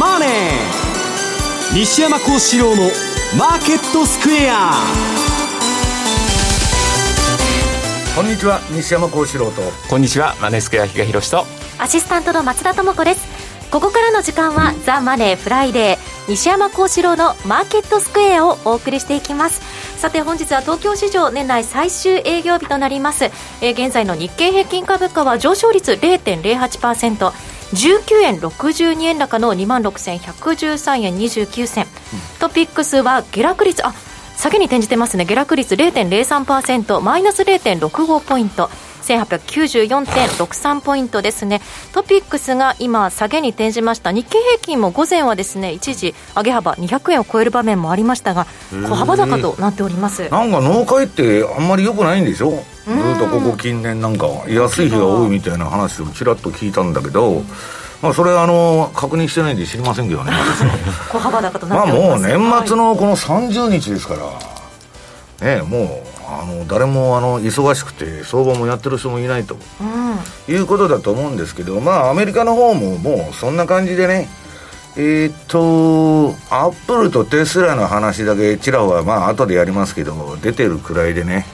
マネー」西山孝四郎の「マーケットスクエア」こんにちは西山孝四郎と。こんにちはマネースクエア比嘉洋と。アシスタントの松田智子です。ここからの時間は、ザ・マネーフライデー西山孝四郎のマーケットスクエアをお送りしていきます。さて本日は東京市場年内最終営業日となります、えー、現在の日経平均株価は上昇率0.08% 19円62円高の2万6113円29銭、うん、トピックスは下落率。あ下げに転じてますね。下落率0.03%マイナス0.65ポイント。1894.63ポイントですね。トピックスが今下げに転じました。日経平均も午前はですね一時上げ幅200円を超える場面もありましたが小幅高となっております。なんか農会ってあんまりよくないんでしょ？ずっとここ近年なんか安い日が多いみたいな話をちらっと聞いたんだけど、まあ、それあの確認してないんで知りませんけどね。小幅高となっております。まあもう年末のこの30日ですから、ねもうあの誰もあの忙しくて相場もやってる人もいないと、うん、いうことだと思うんですけどまあアメリカの方ももうそんな感じでねえー、っとアップルとテスラの話だけちらはまあ後でやりますけど出てるくらいでね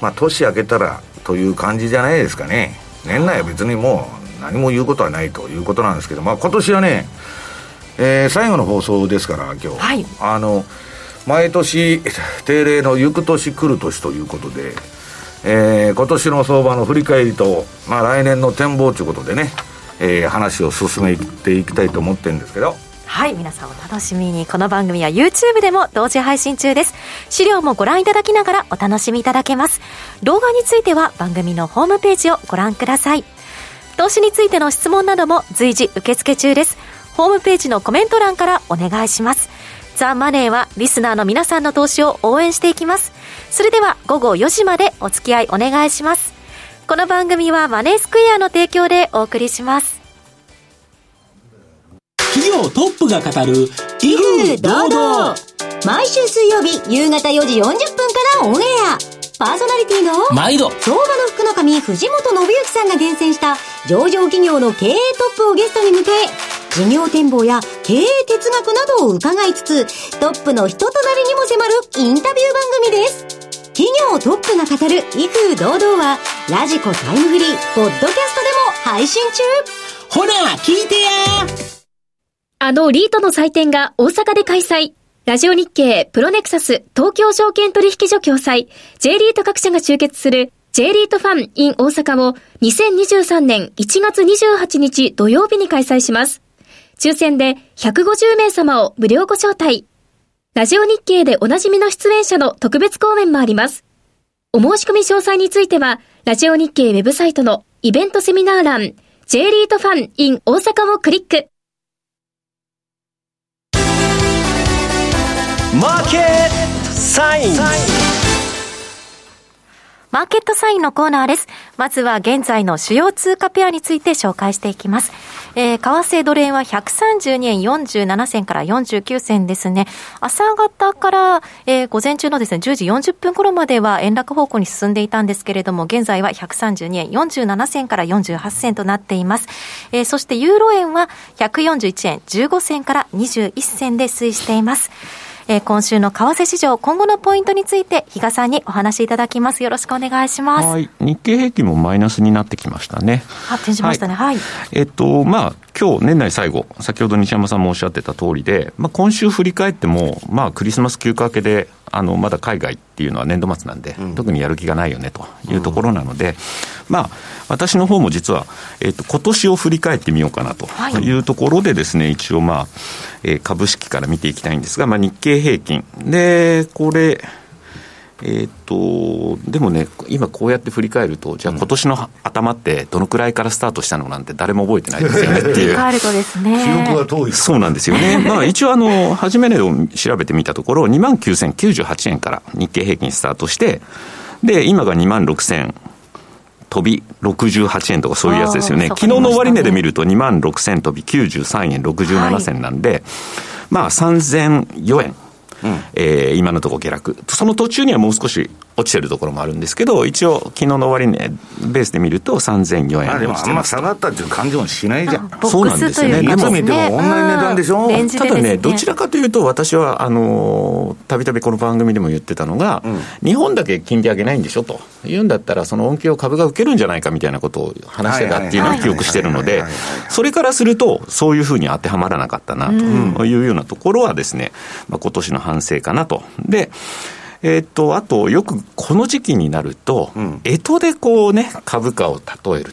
まあ年明けたらという感じじゃないですかね。年内は別にもう何も言うことはないということなんですけどまあ今年はね、えー、最後の放送ですから今日、はい、あの毎年定例の行く年来る年ということで、えー、今年の相場の振り返りと、まあ、来年の展望ということでね、えー、話を進めていきたいと思ってるんですけど。はい皆さんお楽しみに。この番組は YouTube でも同時配信中です。資料もご覧いただきながらお楽しみいただけます。動画については番組のホームページをご覧ください。投資についての質問なども随時受付中です。ホームページのコメント欄からお願いします。ザ・マネーはリスナーの皆さんの投資を応援していきます。それでは午後4時までお付き合いお願いします。この番組はマネースクエアの提供でお送りします。企業トップが語る威風堂々毎週水曜日夕方4時40分からオンエアパーソナリティの毎度相場の福の神藤本信之さんが厳選した上場企業の経営トップをゲストに迎え事業展望や経営哲学などを伺いつつ、トップの人となりにも迫るインタビュー番組です。企業トップが語る威風堂々は、ラジコタイムフリー、ポッドキャストでも配信中ほら、聞いてやあのリートの祭典が大阪で開催。ラジオ日経、プロネクサス、東京証券取引所共催、J リート各社が集結する J リートファン in 大阪を2023年1月28日土曜日に開催します。抽選で150名様を無料ご招待。ラジオ日経でおなじみの出演者の特別講演もあります。お申し込み詳細については、ラジオ日経ウェブサイトのイベントセミナー欄、J リートファン in 大阪をクリック。マーケットサインマーケットサインのコーナーです。まずは現在の主要通貨ペアについて紹介していきます。えー、為替ドル円は132円47銭から49銭ですね。朝方から、えー、午前中のですね、10時40分頃までは円楽方向に進んでいたんですけれども、現在は132円47銭から48銭となっています。えー、そしてユーロ円は141円15銭から21銭で推移しています。えー、今週の為替市場、今後のポイントについて、比嘉さんにお話しいただきます。よろしくお願いします。はい。日経平均もマイナスになってきましたね。あ、転じましたね。はい。はい、えっと、まあ、今日年内最後、先ほど西山さんもおっしゃってた通りで、まあ、今週振り返っても、まあ、クリスマス休暇明けで、あのまだ海外っていうのは年度末なんで、うん、特にやる気がないよねというところなので、うん、まあ、私の方も実は、えっと今年を振り返ってみようかなとい。うところでですね、はい、一応、まあえー、株式から見ていきたいんですが、まあ、日経平均。でこれえー、っと、でもね、今こうやって振り返ると、じゃあ今年の頭ってどのくらいからスタートしたのなんて誰も覚えてないですよね っていう。振り返るとですね。記憶が遠い。そうなんですよね。まあ一応あの、初め値を調べてみたところ、2万9098円から日経平均スタートして、で、今が2万6000飛び68円とかそういうやつですよね。昨日の終値で見ると2万6000飛び93円67銭なんで、はい、まあ3004円。うん、えー、今のところ下落。その途中にはもう少し落ちてるところもあるんですけど、一応、昨日の終値、ね、ベースで見ると3004円あでもあんま下がったっていう感じもしないじゃん。そうなんですよね。いつ見ても同じ値段でしょ、うん、ただね、どちらかというと、私は、あのたびたびこの番組でも言ってたのが、うん、日本だけ金利上げないんでしょ？と。言うんだったら、その恩恵を株が受けるんじゃないかみたいなことを話してたっていうのを記憶してるので、それからすると、そういうふうに当てはまらなかったなというようなところはですね、まあ、今年の反省かなと。でえっ、と、あと、よくこの時期になると、うん、干支でこうね、株価を例える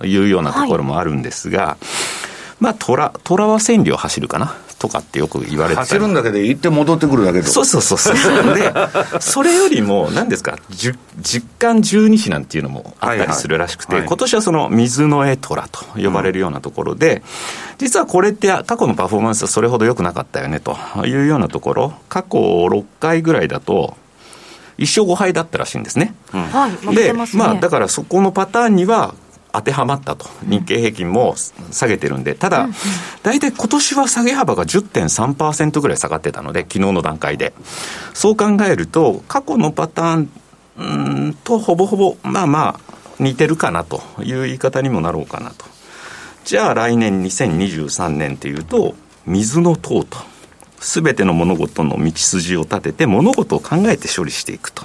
というようなところもあるんですが、はい、まあ、虎、虎は千里を走るかな。とかってよく言われて走るんだけで行って戻ってくるだけそうそうそうそう。でそれよりも何ですか実感十二支なんていうのもあったりするらしくて、はい。はい、今年はその水の絵虎と呼ばれるようなところで、うん、実はこれって過去のパフォーマンスはそれほど良くなかったよねというようなところ過去6回ぐらいだと1勝5敗だったらしいんですね。うん、で、まあ、だからそこのパターンには、当てはまったと、日経平均も下げてるんで、ただ、大体今年は下げ幅が10.3%ぐらい下がってたので、昨日の段階で。そう考えると、過去のパターンうんとほぼほぼ、まあまあ、似てるかなという言い方にもなろうかなと。じゃあ来年2023年っていうと、水の塔と。すべての物事の道筋を立てて物事を考えて処理していくと。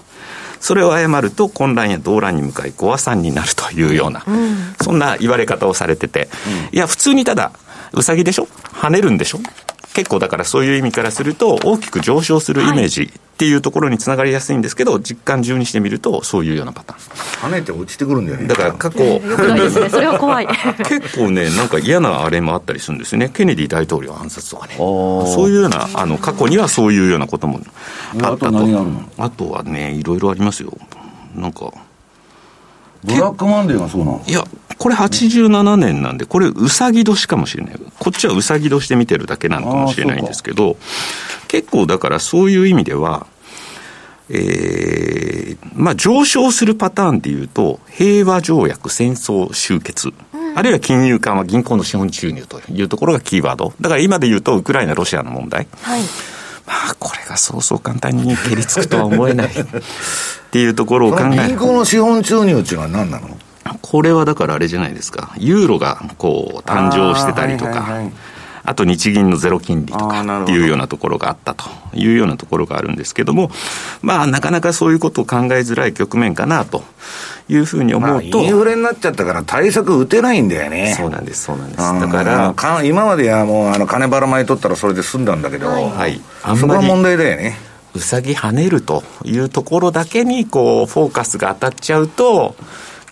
それを誤ると混乱や動乱に向かいご破産になるというような、うん、そんな言われ方をされてて、うん、いや、普通にただ、うさぎでしょ？跳ねるんでしょ？結構だからそういう意味からすると大きく上昇するイメージっていうところにつながりやすいんですけど、実感順にしてみるとそういうようなパターン。跳ねて落ちてくるんだよね。だから過去、えーね、それは怖い。結構ねなんか嫌なあれもあったりするんですよね。ケネディ大統領暗殺とかね。そういうようなあの過去にはそういうようなこともあったと。あとはねいろいろありますよ。なんかブラックマンデーがそうなのいや、これ87年なんで、これ、うさぎ年かもしれない。こっちはうさぎ年で見てるだけなのかもしれないんですけど、結構だからそういう意味では、えー、まあ上昇するパターンでいうと、平和条約、戦争終結。あるいは金融緩和、銀行の資本注入というところがキーワード。だから今で言うと、ウクライナ、ロシアの問題。はい。まあ、これがそうそう簡単に蹴りつくとは思えない。っていうところを考える。銀行の資本注入っていうのは何なの？これはだからあれじゃないですか、ユーロがこう誕生してたりとか、あはいはいはい、あと日銀のゼロ金利とかっていうようなところがあったというようなところがあるんですけども、まあ、なかなかそういうことを考えづらい局面かなというふうに思うと、まあ、インフレになっちゃったから対策打てないんだよね。そうなんです、そうなんです。だからか、今まではもうあの金ばらまい取ったらそれで済んだんだけど、はい、あんそこは問題だよね。うさぎ跳ねるというところだけにこうフォーカスが当たっちゃうと、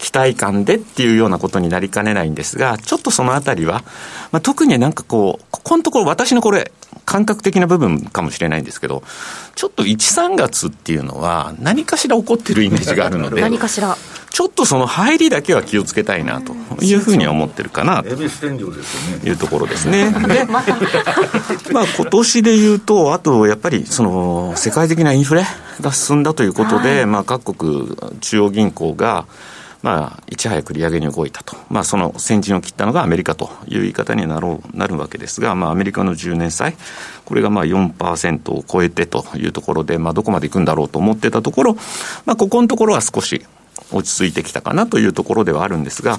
期待感でっていうようなことになりかねないんですが、ちょっとそのあたりは、まあ、特になんかこう、ここのところ私のこれ、感覚的な部分かもしれないんですけど、ちょっと1、3月っていうのは、何かしら起こってるイメージがあるので、何かしら。ちょっとその入りだけは気をつけたいなというふうには思ってるかなというところですね。で、まあ 今年で言うと、あとやっぱりその世界的なインフレが進んだということで、まあ各国中央銀行が、まあ、いち早く利上げに動いたと、まあ、その先陣を切ったのがアメリカという言い方になろうなるわけですが、まあ、アメリカの10年債、これがまあ4%を超えてというところで、まあ、どこまで行くんだろうと思ってたところ、まあ、ここのところは少し落ち着いてきたかなというところではあるんですが、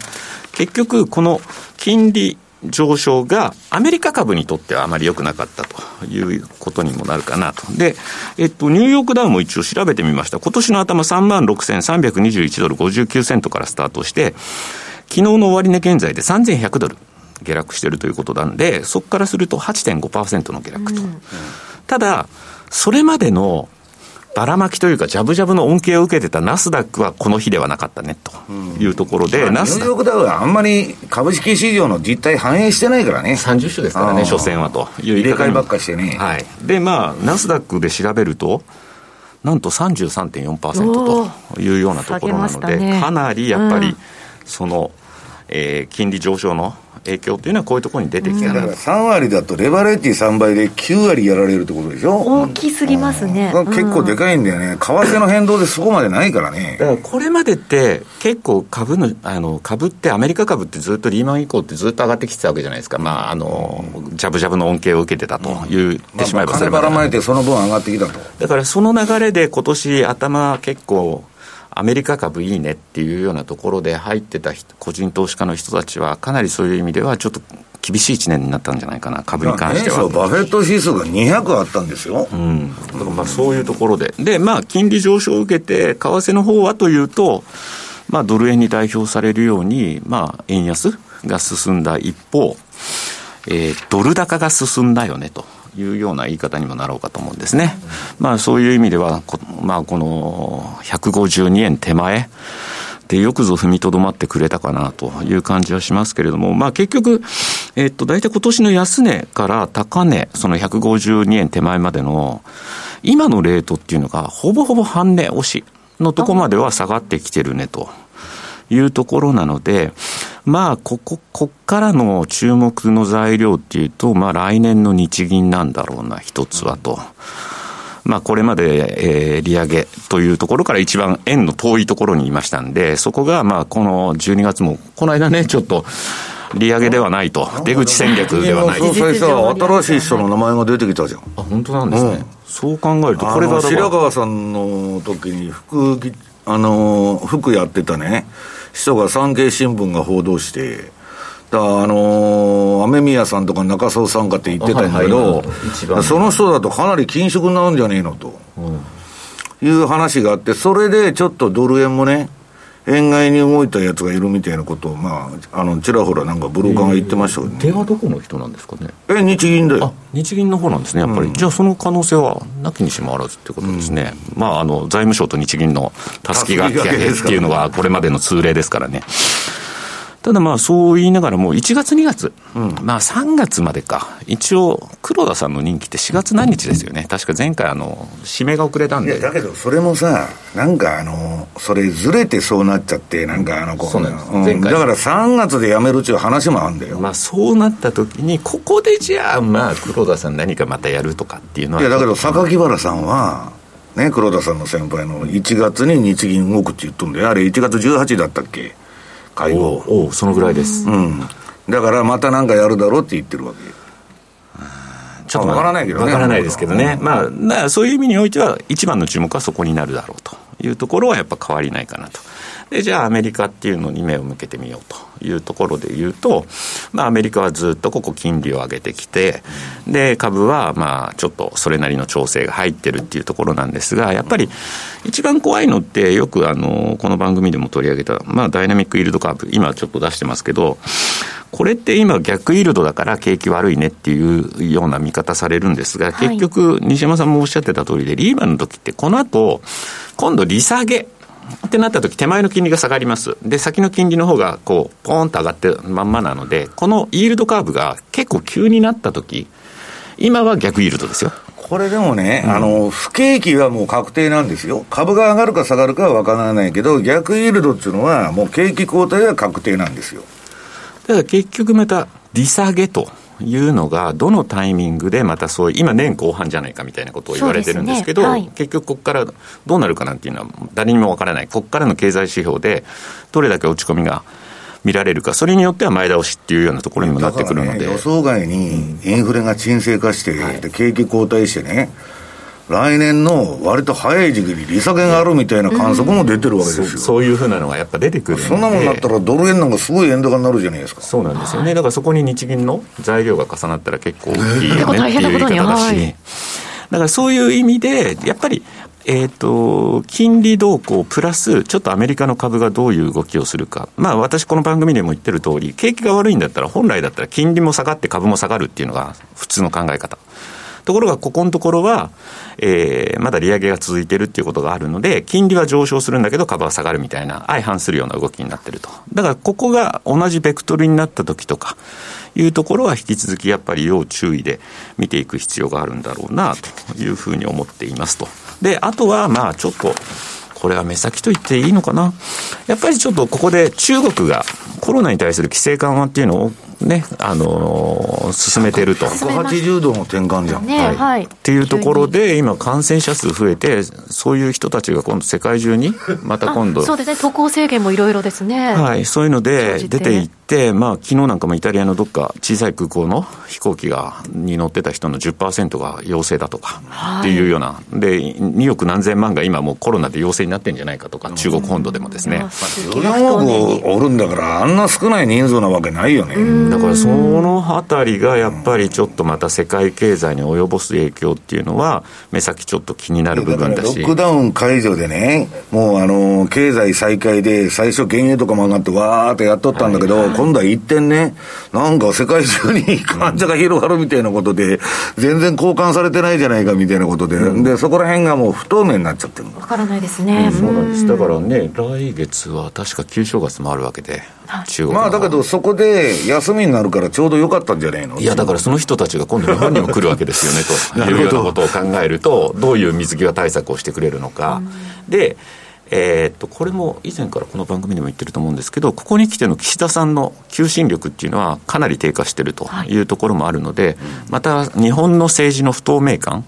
結局、この金利上昇がアメリカ株にとってはあまり良くなかったということにもなるかなと。で、えっと、ニューヨークダウも一応調べてみました。今年の頭3万6321ドル59セントからスタートして、昨日の終値現在で3100ドル下落しているということなんで、そこからすると8.5%の下落と。うん、ただ、それまでのばらまきというか、じゃぶじゃぶの恩恵を受けてたナスダックはこの日ではなかったねというところで、うん、ナスダック。ニューヨークダウはあんまり株式市場の実態反映してないからね。30種ですからね、所詮はという入れ替えばっかしてね。はい。で、まあ、ナスダックで調べると、なんと33.4%というようなところなので、ね、かなりやっぱり、その、えー、金利上昇の影響というのはこういうところに出てきただからなと。3割だとレバレッジ3倍で9割やられるってことでしょ？大きすぎますね。うん結構でかいんだよね。為替の変動でそこまでないからね。だからこれまでって結構株の、あの、株ってアメリカ株ってずっとリーマン以降ってずっと上がってきてたわけじゃないですか。まあ、あの、ジャブジャブの恩恵を受けてたと言ってしまえばそ金れまでばらまいてその分上がってきたと。だからその流れで今年頭結構アメリカ株いいねっていうようなところで入ってた人個人投資家の人たちはかなりそういう意味ではちょっと厳しい1年になったんじゃないかな株に関しては。バフェット指数が200あったんですよ。うん、だからまあそういうところで、で、まあ、金利上昇を受けて、為替の方はというと、まあ、ドル円に代表されるように、まあ、円安が進んだ一方、えードル高が進んだよねというような言い方にもなろうかと思うんですね。まあ、そういう意味では、まあ、この152円手前、でよくぞ踏みとどまってくれたかなという感じはしますけれども、まあ、結局、えっと、大体今年の安値から高値、その152円手前までの、今のレートっていうのが、ほぼほぼ半値押しのとこまでは下がってきてるねと。いうところなので、まあ、ここ、こっからの注目の材料っていうと、まあ、来年の日銀なんだろうな、一つはと。まあ、これまで、えー利上げというところから一番円の遠いところにいましたんで、そこが、まあ、この12月も、この間ね、ちょっと、利上げではないと。出口戦略ではない。総裁さ、新しい人の名前が出てきたじゃん。あ、本当なんですね。うんそう考えると、ここれが白川さんの時に副議、あのー、副やってたね、人が産経新聞が報道して、だあのー、雨宮さんとか中曽さんかって言ってたんだけど、はいはいその人だとかなり緊縮になるんじゃねえのと、いう話があって、それでちょっとドル円もね、円買いに動いたやつがいるみたいなことを、まあ、あの、ちらほらなんかブローカーが言ってましたけどね。電話どこの人なんですかね？え、日銀だあよ。日銀の方なんですね、やっぱり、じゃあ、その可能性はなきにしもあらずってことですね、まあ、あの財務省と日銀のたすきがけっていうのは、これまでの通例ですからね。ただまあそう言いながらも、1月、2月、まあ3月までか、一応、黒田さんの任期って4月何日ですよね、確か前回、あの指名が遅れたんいや、で、だけど、それもさ、なんかあの、それずれてそうなっちゃって、なんかあの、こそうなんです。うん。前回。だから3月で辞めるっていう話もあるんだよ。まあそうなった時に、ここでじゃあ、まあ黒田さん、何かまたやるとかっていうのは、いや、だけど、榊原さんは、ね、黒田さんの先輩の1月に日銀動くって言っとんだよ。あれ1月18だったっけ？会合。おうそのぐらいです。うん。だからまたなんかやるだろうって言ってるわけ。ちょっとわからないけどねわからないですけどね。まあ、そういう意味においては、一番の注目はそこになるだろうというところはやっぱ変わりないかなと。で、じゃあアメリカっていうのに目を向けてみようというところで言うと、まあアメリカはずっとここ金利を上げてきて、で、株はまあちょっとそれなりの調整が入ってるっていうところなんですが、やっぱり一番怖いのってよくあの、この番組でも取り上げた、まあダイナミックイールドカーブ、今ちょっと出してますけど、これって今逆イールドだから景気悪いねっていうような見方されるんですが、はい結局西山さんもおっしゃってた通りで、リーマンの時ってこの後、今度利下げ。ってなった時手前の金利が下がります。で、先の金利の方がこう、ポーンと上がってるまんまなので、このイールドカーブが結構急になった時、今は逆イールドですよ。これでもね、あの、不景気はもう確定なんですよ。株が上がるか下がるかは分からないけど、逆イールドっていうのは、もう景気後退は確定なんですよ。ただ結局また利下げというのが、どのタイミングでまたそういう、今年後半じゃないかみたいなことを言われてるんですけど、ねはい結局ここからどうなるかなんていうのは誰にもわからない。ここからの経済指標で、どれだけ落ち込みが見られるか、それによっては前倒しっていうようなところにもなってくるので。ね、予想外にインフレが沈静化して、で景気後退してね、来年の割と早い時期に利下げがあるみたいな観測も出てるわけですよ。そうそういうふうなのがやっぱ出てくるんでそんなもんなったらドル円なんかすごい円高になるじゃないですか。そうなんですよね。だからそこに日銀の材料が重なったら結構大きいよねっていう言い方だし。はいだからそういう意味で、やっぱり、えっ、と、金利動向プラス、ちょっとアメリカの株がどういう動きをするか。まあ私この番組でも言ってる通り、景気が悪いんだったら本来だったら金利も下がって株も下がるっていうのが普通の考え方。ところが、ここのところは、えーまだ利上げが続いてるっていうことがあるので、金利は上昇するんだけど株は下がるみたいな、相反するような動きになってると。だから、ここが同じベクトルになった時とか、いうところは引き続きやっぱり要注意で見ていく必要があるんだろうな、というふうに思っていますと。で、あとは、まあ、ちょっと、これは目先と言っていいのかな。やっぱりちょっとここで中国がコロナに対する規制緩和っていうのをね、あのー、進めてると。180度の転換じゃん。ね、はい。っていうところで、今、感染者数増えて、そういう人たちが今度、世界中に、また今度。そうですね、渡航制限もいろいろですね。はい、そういうので、出ていって、まあ昨日なんかもイタリアのどっか小さい空港の飛行機がに乗ってた人の10%が陽性だとかっていうような、で2億何千万が今もうコロナで陽性になってんじゃないかとか、中国本土でもですね。14億おるんだから、あんな少ない人数なわけないよね。だからそのあたりがやっぱりちょっとまた世界経済に及ぼす影響っていうのは、目先ちょっと気になる部分だし。ロックダウン解除でね、もうあの、経済再開で最初原油とかも上がってわーってやっとったんだけど、はいはい、今度は一点ね、なんか世界中に患者が広がるみたいなことで、全然交換されてないじゃないかみたいなことで、うん、で、そこら辺がもう不透明になっちゃってるわからないですね。うん、そうなんです。だからね、来月は確か旧正月もあるわけで、中国まあだけどそこで休みになるからちょうどよかったんじゃないの？いやだからその人たちが今度日本にも来るわけですよねと。いうようなことを考えるとどういう水際対策をしてくれるのか、でえー、っとこれも以前からこの番組でも言ってると思うんですけど、ここに来ての岸田さんの求心力っていうのは、かなり低下してるとい。うところもあるので、はい、また日本の政治の不透明感っ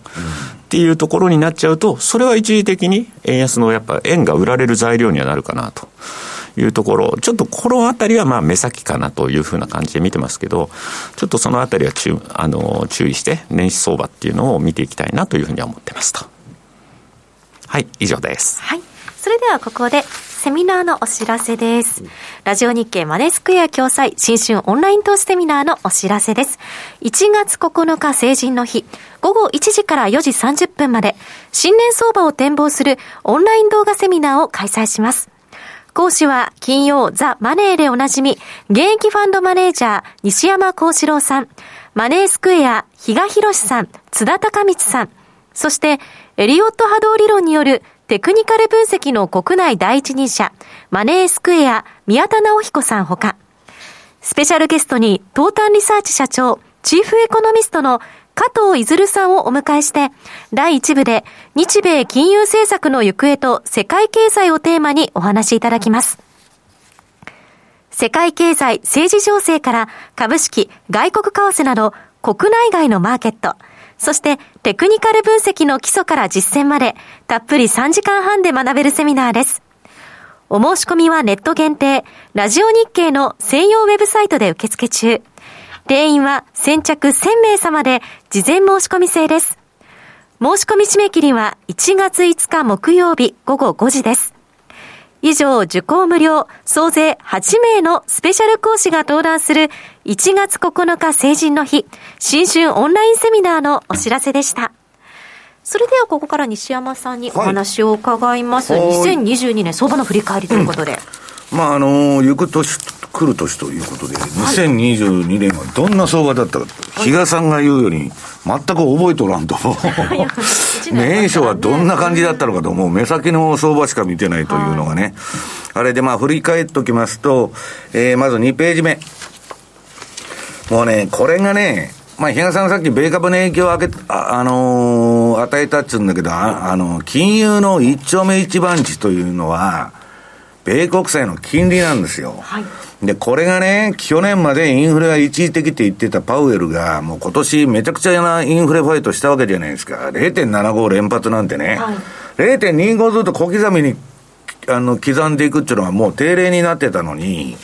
ていうところになっちゃうと、それは一時的に円安のやっぱ円が売られる材料にはなるかなと。いうところ、ちょっとこのあたりはまあ目先かなというふうな感じで見てますけど、ちょっとそのあたりは注あの注意して、年始相場っていうのを見ていきたいなというふうに思ってますと。はい、以上です。はい。それではここで、セミナーのお知らせです。ラジオ日経マネースクエア共催新春オンライン投資セミナーのお知らせです。1月9日成人の日、午後1時から4時30分まで、新年相場を展望するオンライン動画セミナーを開催します。講師は金曜ザ・マネーでおなじみ、現役ファンドマネージャー西山幸四郎さん、マネースクエア比嘉博さん、津田隆光さん、そしてエリオット波動理論によるテクニカル分析の国内第一人者、マネースクエア、宮田直彦さんほか、スペシャルゲストに、東端リサーチ社長、チーフエコノミストの加藤いずるさんをお迎えして、第1部で日米金融政策の行方と世界経済をテーマにお話しいただきます。世界経済、政治情勢から株式、外国為替など国内外のマーケット、そしてテクニカル分析の基礎から実践まで、たっぷり3時間半で学べるセミナーです。お申し込みはネット限定、ラジオ日経の専用ウェブサイトで受付中。定員は先着1000名様で、事前申し込み制です。申し込み締め切りは1月5日木曜日午後5時です。以上、受講無料、総勢8名のスペシャル講師が登壇する1月9日成人の日、新春オンラインセミナーのお知らせでした。それではここから西山さんにお話を伺います。はい、2022年相場の振り返りということで。うん、まあ、あの、行く年、来る年ということで、2022年はどんな相場だったか、比嘉さんが言うように、全く覚えとらんと。年初はどんな感じだったのかと、もう目先の相場しか見てないというのがね。あれでまあ振り返っておきますと、えー、まず2ページ目。もうね、これがね、まあ、比嘉さんさっき米株の影響をあけあ、あのー、与えたっつうんだけど、あ、あの、金融の一丁目一番地というのは、米国債の金利なんですよ。はいで、これがね、去年までインフレが一時的って言ってたパウエルが、もう今年めちゃくちゃなインフレファイトしたわけじゃないですか。0.75連発なんてね。はい、0.25ずっと小刻みに、あの、刻んでいくっていうのはもう定例になってたのに、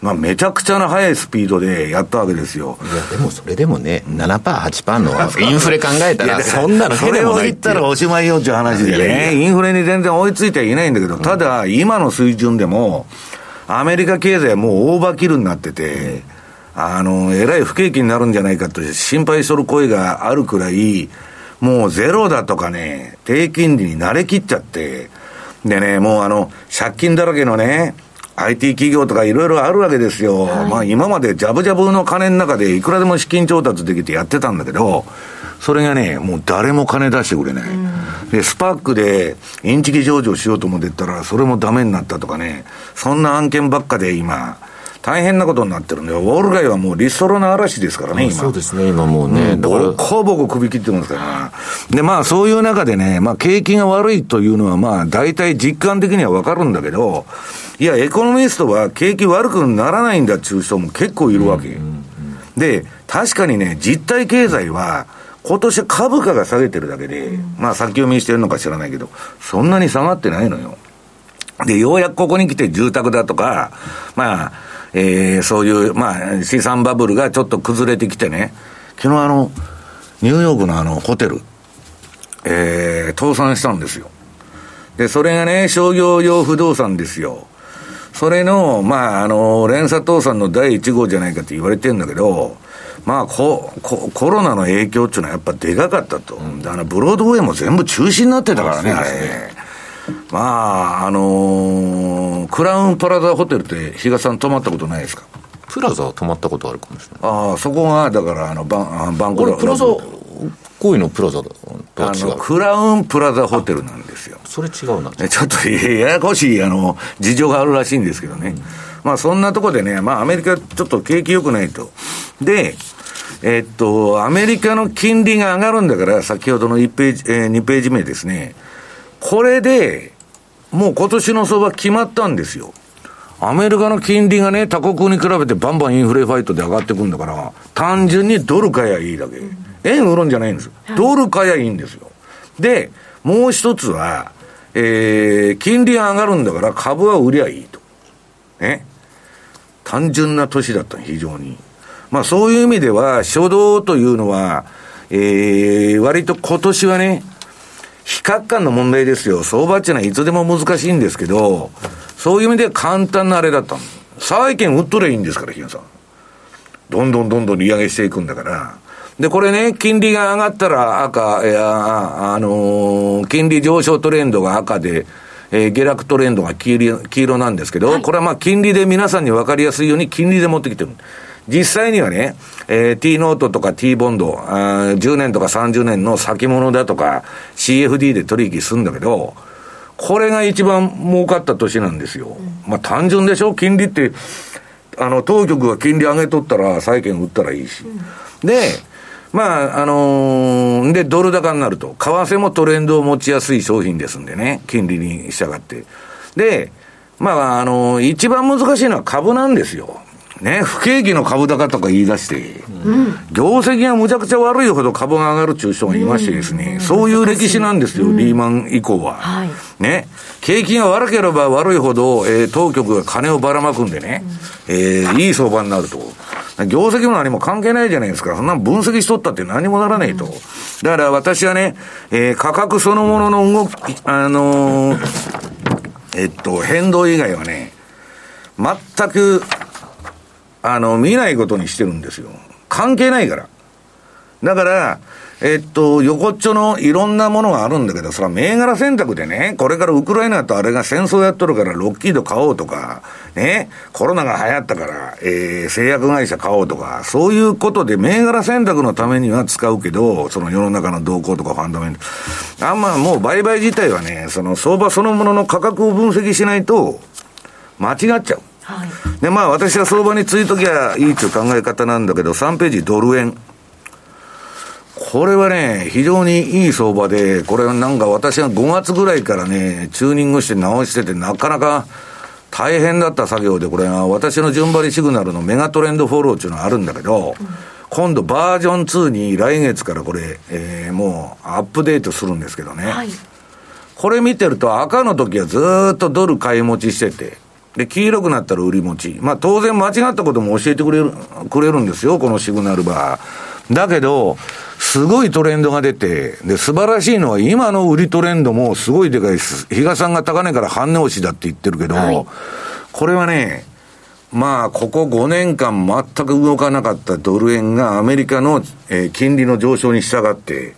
まあ、めちゃくちゃな速いスピードでやったわけですよ。いや、でもそれでもね、7%、8%の インフレ考えたら、そんなのそれを言ったらおしまいよっていう話でね、インフレに全然追いついてはいないんだけど、ただ、今の水準でも、アメリカ経済はもうオーバーキルになってて、あの、えらい不景気になるんじゃないかと心配する声があるくらい、もうゼロだとかね、低金利に慣れきっちゃって、でね、もうあの、借金だらけのね、IT 企業とかいろいろあるわけですよ。はい、まあ今までジャブジャブの金の中でいくらでも資金調達できてやってたんだけど、それがね、もう誰も金出してくれない。うん、で、スパックでインチキ上場しようと思ってたら、それもダメになったとかね、そんな案件ばっかで今、大変なことになってるんで、ウォール街はもうリストロの嵐ですからね、今。そうですね、今もうね。ボコボコ首切ってますから。で、まあそういう中でね、まあ景気が悪いというのはまあ大体実感的にはわかるんだけど、いや、エコノミストは景気悪くならないんだっていう人も結構いるわけ。うんうんで、確かにね、実体経済は、今年株価が下げてるだけで、まあ先読みしてるのか知らないけど、そんなに下がってないのよ。で、ようやくここに来て住宅だとか、まあ、えー、そういう、まあ、資産バブルがちょっと崩れてきてね、昨日あの、ニューヨークのあの、ホテル、えー、倒産したんですよ。で、それがね、商業用不動産ですよ。それの、まあ、あの、連鎖倒産の第1号じゃないかって言われてるんだけど、まあココ、コロナの影響っていうのはやっぱでかかったと。うん、あの、ブロードウェイも全部中止になってたからね、あれ。まあ、あのー、クラウンプラザホテルって比嘉さん泊まったことないですか？プラザは泊まったことあるかもしれない。ああ、そこが、だから、あの、バン、バンコラ。プラザ、こういうのプラザとあの、クラウンプラザホテルなんですよ。それ違うな。ちょっとややこしい、あの、事情があるらしいんですけどね。うん、まあ、そんなとこでね、まあ、アメリカちょっと景気良くないと。で、えっと、アメリカの金利が上がるんだから、先ほどの1ページ、えー、2ページ目ですね。これで、もう今年の相場決まったんですよ。アメリカの金利がね、他国に比べてバンバンインフレファイトで上がってくんだから、単純にドル買やいいだけ。円売るんじゃないんです。ドル買やいいんですよ。で、もう一つは、えー、金利が上がるんだから株は売りゃいいと。ね。単純な年だった非常に。まあそういう意味では、初動というのは、えー、割と今年はね、比較感の問題ですよ。相場っていうのはいつでも難しいんですけど、そういう意味で簡単なあれだったの。債券売っとりゃいいんですから、比嘉さん。どんどんどんどん利上げしていくんだから。で、これね、金利が上がったら赤、いや、あのー、金利上昇トレンドが赤で、えー、下落トレンドが黄色黄色なんですけど、はい、これはまあ金利で皆さんに分かりやすいように金利で持ってきてる。実際にはね、えー、T ノートとか T ボンド、あ10年とか30年の先物だとか CFD で取引するんだけど、これが一番儲かった年なんですよ。まあ単純でしょ？金利って、あの、当局が金利上げとったら債券売ったらいいし。で、まあ、あのー、で、ドル高になると。為替もトレンドを持ちやすい商品ですんでね。金利に従って。で、まあ、あのー、一番難しいのは株なんですよ。ね、不景気の株高とか言い出して、うん、業績がむちゃくちゃ悪いほど株が上がるっていう人がいましてですね、うん、そういう歴史なんですよ、うん、リーマン以降は。はい、ね、景気が悪ければ悪いほど、えー、当局が金をばらまくんでね、うん、えー、いい相場になると。業績も何も関係ないじゃないですか。そんな分析しとったって何もならないと。だから私はね、えー、価格そのものの動き、あのー、えっと、変動以外はね、全くあの、見ないことにしてるんですよ。関係ないから。だから、えっと、横っちょのいろんなものがあるんだけど、それは銘柄選択でね、これからウクライナとあれが戦争やっとるからロッキード買おうとか、ね、コロナが流行ったから、えー、製薬会社買おうとか、そういうことで銘柄選択のためには使うけど、その世の中の動向とかファンダメント。あんまもう売買自体はね、その相場そのものの価格を分析しないと、間違っちゃう。はい、で、まあ私は相場についときゃいいという考え方なんだけど、3ページドル円。これはね、非常にいい相場で、これはなんか私が5月ぐらいからね、チューニングして直してて、なかなか大変だった作業で、これは私の順張りシグナルのメガトレンドフォローっていうのがあるんだけど、うん、今度バージョン2に来月からこれ、えー、もうアップデートするんですけどね。はい、これ見てると赤の時はずっとドル買い持ちしてて、で、黄色くなったら売り持ち。まあ当然間違ったことも教えてくれる、くれるんですよ、このシグナルバー。だけど、すごいトレンドが出て、で、素晴らしいのは今の売りトレンドもすごいでかいです。比嘉さんが高値から半値押しだって言ってるけど、はい、これはね、まあ、ここ5年間全く動かなかったドル円がアメリカの、えー、金利の上昇に従って、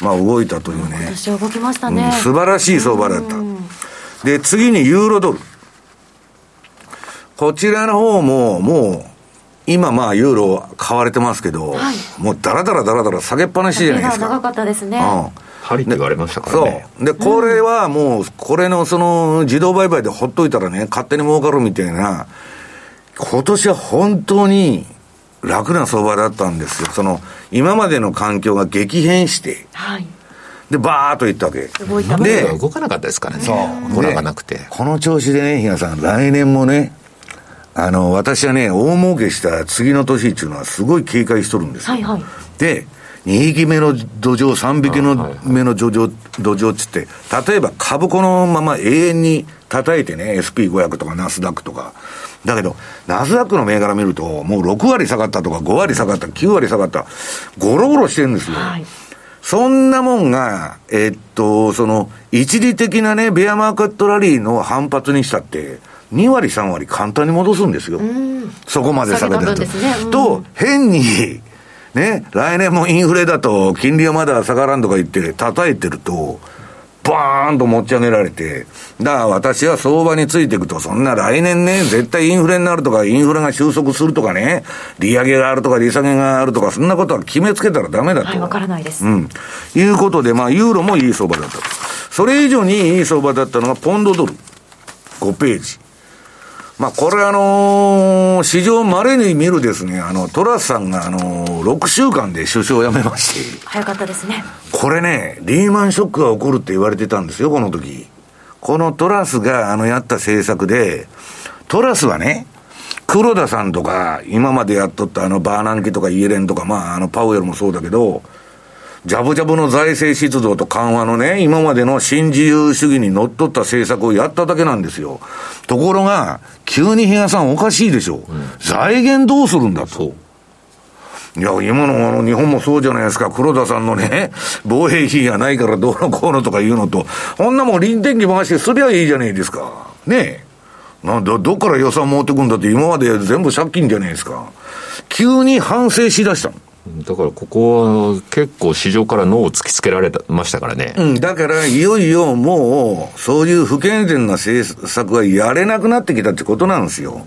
まあ動いたというね。今動きましたね、うん、素晴らしい相場だった。で、次にユーロドル。こちらの方も、もう、今まあ、ユーロ買われてますけど、はい、もうだらだらだらだら下げっぱなしじゃないですか。長かったですね。うん針って言われましたからね。そう。で、これはもう、これのその、自動売買でほっといたらね、勝手に儲かるみたいな、今年は本当に楽な相場だったんですよ。その、今までの環境が激変して、はい。で、バーっといったわけ。で、動かなかったですからね。そう。動かなくて。この調子でね、比嘉さん、来年もね、あの、私はね、大儲けした次の年っていうのはすごい警戒しとるんですよ。はいはい。で、2匹目の土壌、3匹の目の土壌、土壌っつって、例えば株このまま永遠に叩いてね、SP500 とかナスダックとか。だけど、ナスダックの銘柄見ると、もう6割下がったとか5割下がった、9割下がった、ゴロゴロしてるんですよ。はい。そんなもんが、えっと、その、一時的なね、ベアマーケットラリーの反発にしたって、2割3割簡単に戻すんですよ。そこまで下げてると。ねうんと、変に、ね、来年もインフレだと、金利はまだ下がらんとか言って、叩いてると、バーンと持ち上げられて、だから私は相場についていくと、そんな来年ね、絶対インフレになるとか、インフレが収束するとかね、利上げがあるとか、利下げがあるとか、そんなことは決めつけたらダメだと。はい、わからないです。うん。いうことで、まあ、ユーロもいい相場だったと。それ以上にいい相場だったのが、ポンドドル。5ページ。まあ、これあのー市場稀に見るですね、あの、トラスさんがあのー6週間で首相を辞めまして、早かったですね。これね、リーマンショックが起こるって言われてたんですよ、この時。このトラスがあのやった政策で、トラスはね、黒田さんとか、今までやっとったあのバーナンキとかイエレンとか、まああのパウエルもそうだけど、ジャブジャブの財政出動と緩和のね、今までの新自由主義にのっとった政策をやっただけなんですよ。ところが、急に比嘉さんおかしいでしょう。財源どうするんだと。いや、今のあの日本もそうじゃないですか。黒田さんのね、防衛費がないからどうのこうのとか言うのと、こんなもん臨転機回してすりゃいいじゃないですか。ねえ。なんだ、どっから予算持ってくんだって今まで全部借金じゃないですか。急に反省しだしたの。だからここは結構市場から脳を突きつけられたましたからね。うん、だから、いよいよもう、そういう不健全な政策はやれなくなってきたってことなんですよ。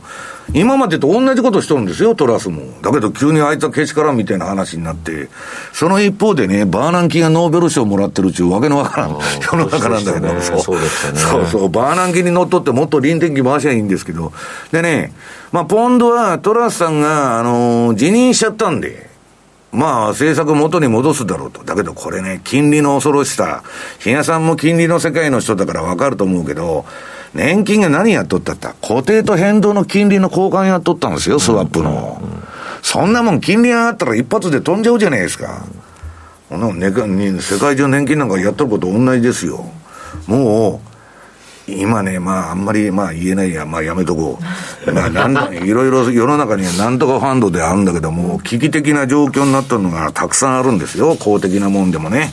今までと同じことしとるんですよ、トラスも。だけど、急にあいつはけしからんみたいな話になって、その一方でね、バーナンキがノーベル賞もらってるっていうわけのわからん世の中なんだけど、そうでしたねそうそう、バーナンキに乗っ取ってもっと臨転機回しゃいいんですけど。でね、まあ、ポンドはトラスさんが、あのー辞任しちゃったんで、まあ、政策元に戻すだろうと。だけどこれね、金利の恐ろしさ。比嘉さんも金利の世界の人だからわかると思うけど、年金が何やっとったって固定と変動の金利の交換やっとったんですよ、スワップの。そんなもん金利があったら一発で飛んじゃうじゃないですか。こんなもんねに世界中年金なんかやっとること同じですよ。もう、今ね、まあ、あんまり、まあ、言えないや、まあ、やめとこう。まあ、なんだ、いろいろ世の中にはなんとかファンドであるんだけども、危機的な状況になったのがたくさんあるんですよ。公的なもんでもね。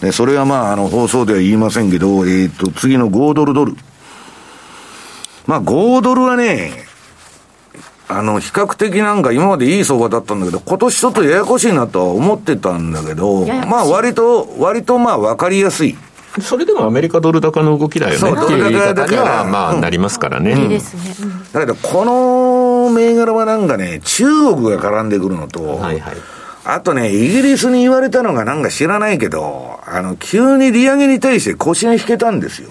で、それはまあ、あの、放送では言いませんけど、えっ、と、次の5ドルドル。まあ、5ドルはね、あの、比較的なんか今までいい相場だったんだけど、今年ちょっとややこしいなとは思ってたんだけど、ややまあ割と、割とまあ分かりやすい。それでもアメリカドル高の動きだよねっていう言い方にドル高だからはまあうんなりますからね。だけど、この銘柄はなんかね、中国が絡んでくるのと、はいはい。あとね、イギリスに言われたのがなんか知らないけど、あの、急に利上げに対して腰が引けたんですよ。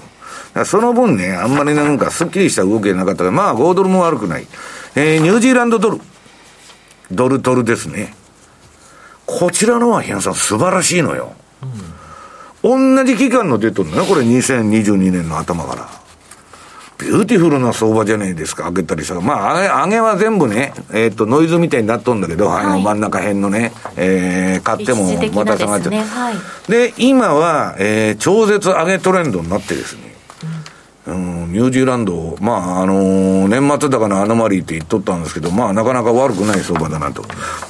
その分ね、あんまりなんかスッキリした動きがなかったから、まあ豪ドルも悪くない。えー、ニュージーランドドル。ドルドルですね。こちらのは、比嘉さん素晴らしいのよ。同じ期間の出とるのね、これ2022年の頭から。ビューティフルな相場じゃないですか、上げたりしたら。まあ、上げ、上げは全部ね、えっ、と、ノイズみたいになっとんだけど、あの真ん中辺のね、えー、買ってもまた下がっちゃう。すね。はい。で、今は、えー、超絶上げトレンドになってですね、うん、ニュージーランド、まあ、あのー年末高のアノマリーって言っとったんですけど、まあ、なかなか悪くない相場だなと。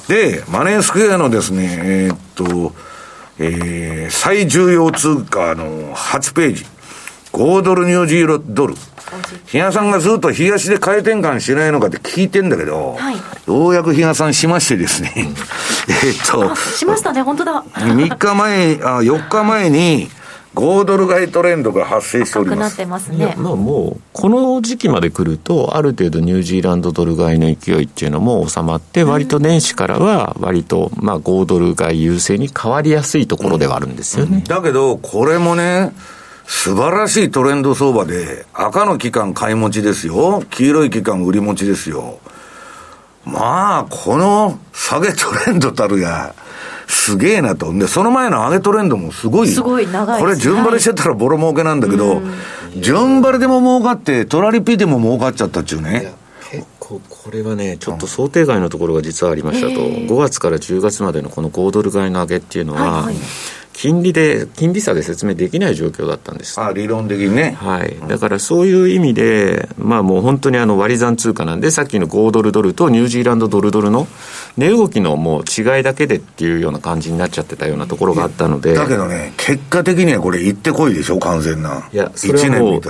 で、マネースクエアのですね、えーっと、えー、最重要通貨の8ページ。5ドルニュージードル。比嘉さんがずっと冷やしで買い転換しないのかって聞いてんだけど、はいようやく比嘉さんしましてですね、えーっと、あ、しましたね、本当だ。3日前、あ4日前に、5ドル買いトレンドが発生しております。高くなってますね。まあもう、この時期まで来ると、ある程度ニュージーランドドル買いの勢いっていうのも収まって、割と年始からは、割と、まあ5ドル買い優勢に変わりやすいところではあるんですよね。だけど、これもね、素晴らしいトレンド相場で、赤の期間買い持ちですよ。黄色い期間売り持ちですよ。まあ、この下げトレンドたるや、すげえなと。で、その前の上げトレンドもすごい。すごい長いこれ順張りしてたらボロ儲けなんだけど、順張りでも儲かって、トラリピでも儲かっちゃったっちゅうね。結構これはね、ちょっと想定外のところが実はありましたと、えー、5月から10月までのこの5ドル買いの上げっていうのは、はいはい金利で、金利差で説明できない状況だったんです。あ理論的にね。はい。だからそういう意味で、まあもう本当にあの割り算通貨なんで、さっきの5ドルドルとニュージーランドドルドルの値動きのもう違いだけでっていうような感じになっちゃってたようなところがあったので。だけどね、結果的にはこれ行ってこいでしょ、完全な。いや、それはもう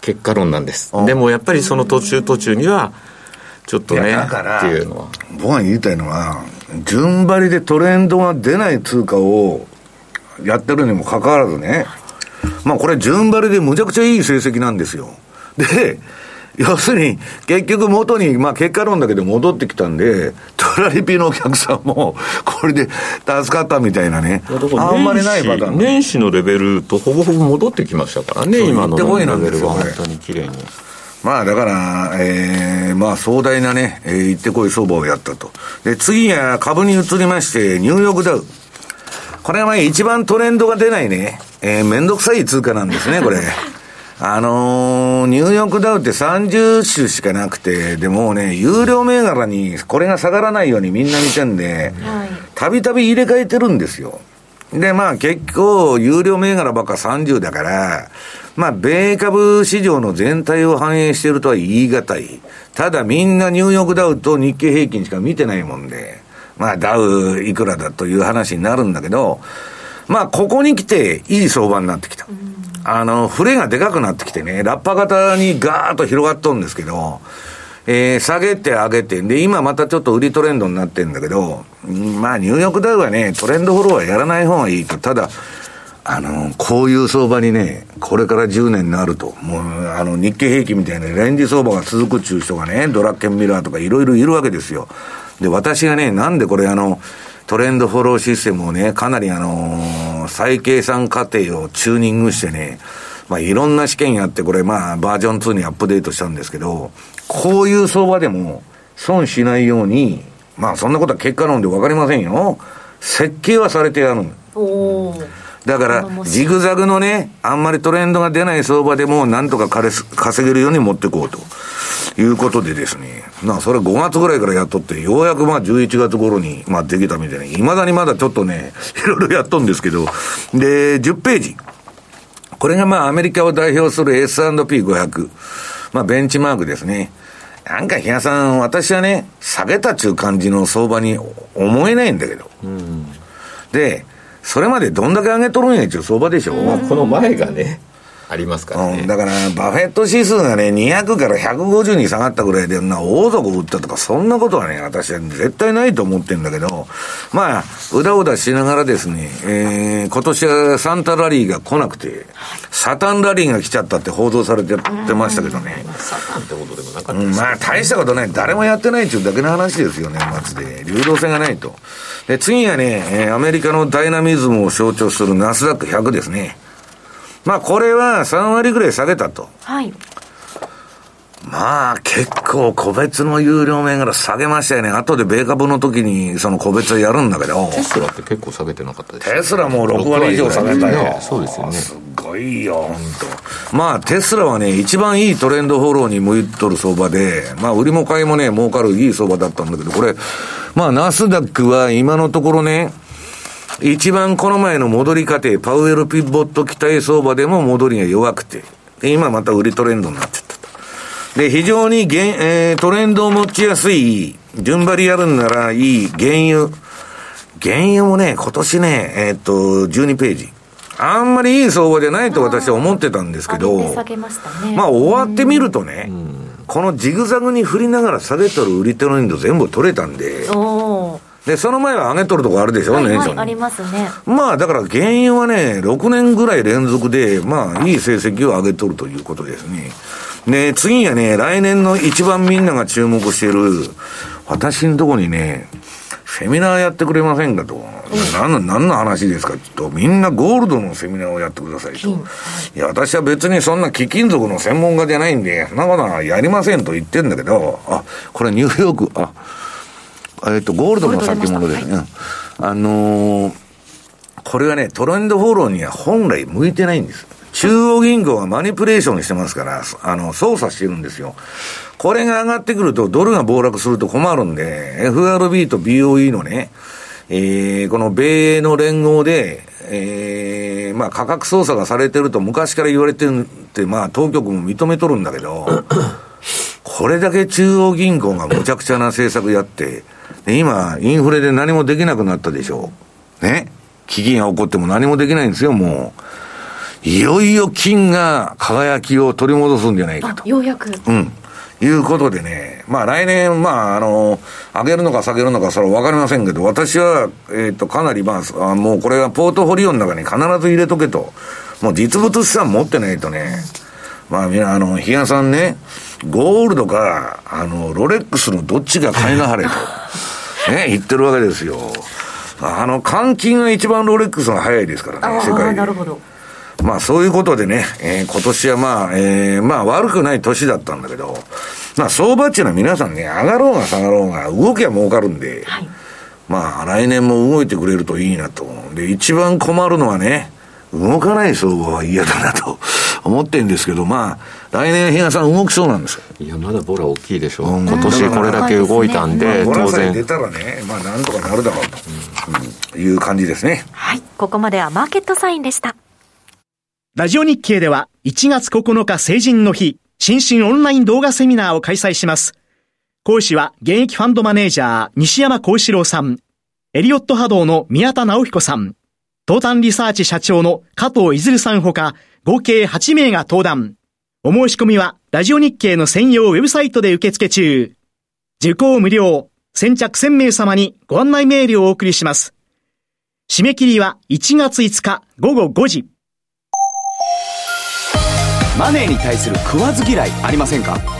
結果論なんです。でもやっぱりその途中途中には、ちょっとね、だからっていうのは。僕が言いたいのは、順張りでトレンドが出ない通貨をやってるにもかかわらずね、まあこれ順張りでむちゃくちゃいい成績なんですよ。で、要するに、結局元に、まあ結果論だけで戻ってきたんで、トラリピのお客さんも、これで助かったみたいなね。あんまりないパターン。年始のレベルとほぼほぼ戻ってきましたからね、今のレベルは本当に綺麗に。まあだから、ええー、まあ壮大なね、えー、行ってこい相場をやったと。で、次は株に移りまして、ニューヨークダウ。これは一番トレンドが出ないね、えー、めんどくさい通貨なんですね、これ。あのー、ニューヨークダウって30種しかなくて、でもね、有料銘柄にこれが下がらないようにみんな見てんで、たびたび入れ替えてるんですよ。で、まあ結構、有料銘柄ばっか30だから、まあ、米株市場の全体を反映しているとは言い難い。ただみんなニューヨークダウと日経平均しか見てないもんで、まあ、ダウいくらだという話になるんだけど、まあ、ここに来ていい相場になってきた。あの、触れがでかくなってきてね、ラッパ型にガーッと広がっとるんですけど、えー、下げて上げて、で、今またちょっと売りトレンドになってるんだけど、まあ、ニューヨークダウはね、トレンドフォローはやらない方がいいと。ただ、あの、こういう相場にね、これから10年になると、もう、あの、日経平均みたいなレンジ相場が続くっていう人がね、ドラッケンミラーとかいろいろいるわけですよ。で、私がね、なんでこれあの、トレンドフォローシステムをね、かなりあの再計算過程をチューニングしてね、まあいろんな試験やって、これまあバージョン2にアップデートしたんですけど、こういう相場でも損しないように、まあそんなことは結果論でわかりませんよ。設計はされてやるおだから、ジグザグのね、あんまりトレンドが出ない相場でも、なんとか稼げるように持っていこうと。いうことでですね、まあそれ5月ぐらいからやっとって、ようやくまあ11月頃に、まあできたみたいな、未だにまだちょっとね、いろいろやっとんですけど、で、10ページ。これがまあアメリカを代表する S&P500。まあベンチマークですね。なんか、比嘉さん、私はね、下げたっちゅう感じの相場に思えないんだけど。うん、で、それまでどんだけ上げとるんやっちゅう相場でしょ。うこの前がね。ありますからね、うん、だから、バフェット指数がね、200から150に下がったぐらいで、な、大底売ったとか、そんなことはね、私は絶対ないと思ってるんだけど、まあ、うだうだしながらですね、えー、今年はサンタラリーが来なくて、サタンラリーが来ちゃったって報道されてましたけどね。サタンってことでもなかったうん、まあ、大したことない。誰もやってないっていうだけの話ですよね、末で。流動性がないと。で、次はね、えー、アメリカのダイナミズムを象徴するナスダック100ですね。まあこれは3割ぐらい下げたと。はい。まあ、結構個別の有料銘柄下げましたよね。後で米株の時にその個別をやるんだけど。テスラって結構下げてなかったですテスラも6割以上下げたよ。そうですよね。すごいよ、本当まあ、テスラはね、一番いいトレンドフォローに向いとる相場で、まあ、売りも買いもね、儲かるいい相場だったんだけど、これ、まあ、ナスダックは今のところね、一番この前の戻り過程、パウエルピボット期待相場でも戻りが弱くて、今また売りトレンドになっちゃったと。で、非常にげん、えー、トレンドを持ちやすい、順張りやるんならいい原油。原油もね、今年ね、えー、っと、12ページ。あんまりいい相場じゃないと私は思ってたんですけど、ままあ終わってみるとね、このジグザグに振りながら下げとる売りトレンド全部取れたんで、で、その前は上げとるとこあるでしょ、はい、年初に。ありますね。まあ、だから原因はね、6年ぐらい連続で、まあ、いい成績を上げとるということですね。で、次はね、来年の一番みんなが注目している、私のとこにね、セミナーやってくれませんかと。何の、何の話ですかと。みんなゴールドのセミナーをやってくださいと。いや、私は別にそんな貴金属の専門家じゃないんで、そんなことはやりませんと言ってんだけど、あ、これニューヨーク、あ、えっと、ゴールドの先物ですね。はい、あのー、これはね、トレンドフォローには本来向いてないんです。中央銀行がマニプレーションしてますから、あの、操作してるんですよ。これが上がってくると、ドルが暴落すると困るんで、FRB と BOE のね、えー、この米英の連合で、えー、まあ価格操作がされてると昔から言われてるって、まあ当局も認めとるんだけど、これだけ中央銀行がむちゃくちゃな政策やって、今、インフレで何もできなくなったでしょう。ね危機が起こっても何もできないんですよ、もう。いよいよ金が輝きを取り戻すんじゃないかと。ようやく。うん。いうことでね、まあ来年、まああの、上げるのか下げるのかそれはわかりませんけど、私は、えっ、ー、と、かなりまあ、もうこれはポートフォリオの中に必ず入れとけと。もう実物資産持ってないとね、まあみんな、あの、比嘉さんね、ゴールドか、あの、ロレックスのどっちが買いなはれと、ね、言ってるわけですよ。あの、換金が一番ロレックスが早いですからね、世界で。なるほど。まあそういうことでね、えー、今年はまあ、えー、まあ悪くない年だったんだけど、まあ相場っていうのは皆さんね、上がろうが下がろうが動きは儲かるんで、はい、まあ来年も動いてくれるといいなと思うんで、一番困るのはね、動かない相場は嫌だなと思ってるんですけど、まあ、来年、比嘉さん、動きそうなんですよ。いや、まだボラ大きいでしょう、うん、今年これだけ動いたんで、当然。出たらね、まあ、なんとかなるだろうと、うん、いう感じですね。はい、ここまではマーケットサインでした。ラジオ日経では1月9日成人の日、新春オンライン動画セミナーを開催します。講師は現役ファンドマネージャー西山幸四郎さん、エリオット波動の宮田直彦さん、東端リサーチ社長の加藤いずるさんほか、合計8名が登壇。お申し込みはラジオ日経の専用ウェブサイトで受付中。受講無料。先着1000名様にご案内メールをお送りします。締め切りは1月5日午後5時。マネーに対する食わず嫌いありませんか？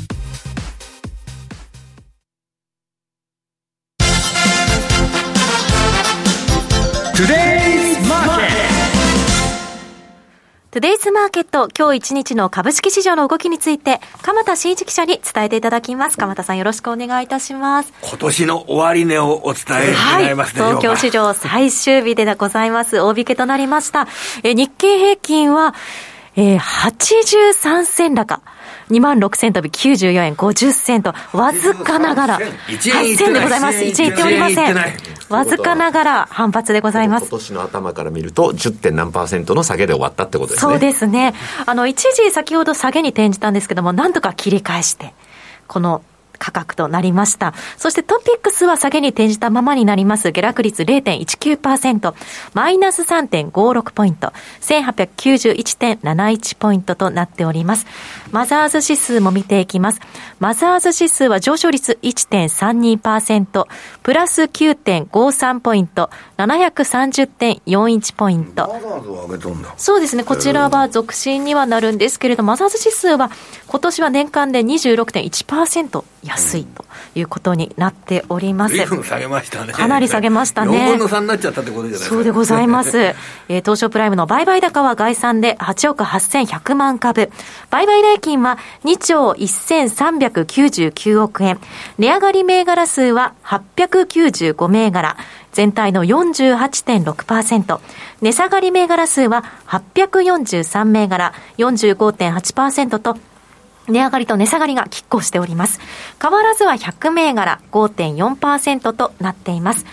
トゥデイズマーケット、今日一日の株式市場の動きについて、鎌田新一記者に伝えていただきます。鎌田さんよろしくお願いいたします。今年の終値をお伝えはい、東京市場最終日でございます。大引けとなりました。え日経平均は、えー、83銭高。2万6千飛び94円50銭と、わずかながら、8銭でございます。1円いっておりません。わずかながら反発でございます。今年の頭から見ると、10. 点何パーセントの下げで終わったってことですね。そうですね。あの、一時先ほど下げに転じたんですけども、なんとか切り返して、この価格となりました。そしてトピックスは下げに転じたままになります。下落率0.19%、マイナス3.56ポイント、1891.71ポイントとなっております。マザーズ指数も見ていきます。マザーズ指数は上昇率1.32%、プラス9.53ポイント、730.41ポイント。そうですね、こちらは続伸にはなるんですけれども、マザーズ指数は今年は年間で26.1%安いということになっております。下げましたね。かなり下げましたね。4分の3になっちゃったってことじゃないですか。そうでございます。えー、東証プライムの売買高は概算で8億8100万株。売買代金は2兆1399億円。値上がり銘柄数は895銘柄。全体の48.6%。値下がり銘柄数は843銘柄、45.8%と値上がりと値下がりが拮抗しております。変わらずは100銘柄5.4%となっています。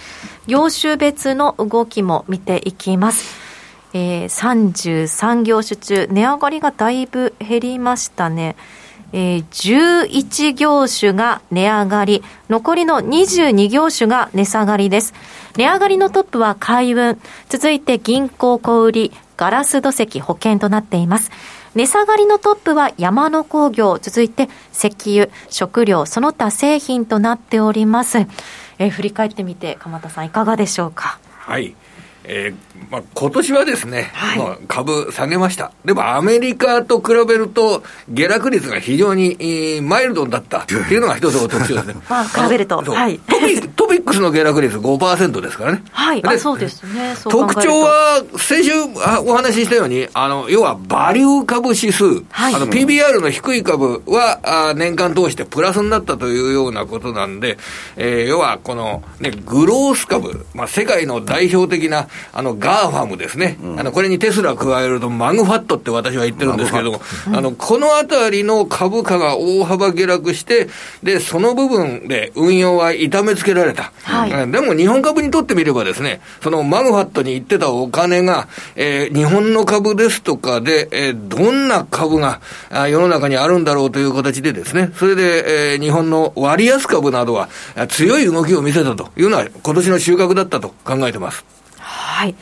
業種別の動きも見ていきます。えー、33業種中、値上がりがだいぶ減りましたね。えー、11業種が値上がり、残りの22業種が値下がりです。値上がりのトップは海運、続いて銀行小売、ガラス土石、保険となっています。値下がりのトップは山の工業、続いて石油、食料、その他製品となっております。えー、振り返ってみて、鎌田さんいかがでしょうか？はい。えーまあ、今年はですね、はい、まあ、株下げました。でもアメリカと比べると、下落率が非常に、えー、マイルドになったっていうのが一つの特徴ですね。まあ、比べると。はい、トピ トピックスの下落率5%ですからね。はい、あそうですね。特徴は、先週お話ししたように、あの、要はバリュー株指数、はい、あの、PBR の低い株は、あ年間通してプラスになったというようなことなんで、えー、要はこの、ね、グロース株、まあ、世界の代表的な、あの、 GAFAM ですね。うん、あの、これにテスラ加えると、 MAGFAT って私は言ってるんですけれども、あの、このあたりの株価が大幅下落して、で、その部分で運用は痛めつけられた。はい、でも日本株にとってみればですね、そのマグファットに行ってたお金が、えー、日本の株ですとかで、えー、どんな株があ世の中にあるんだろうという形でですね、それで、えー、日本の割安株などは強い動きを見せたというのは今年の収穫だったと考えてます。はい。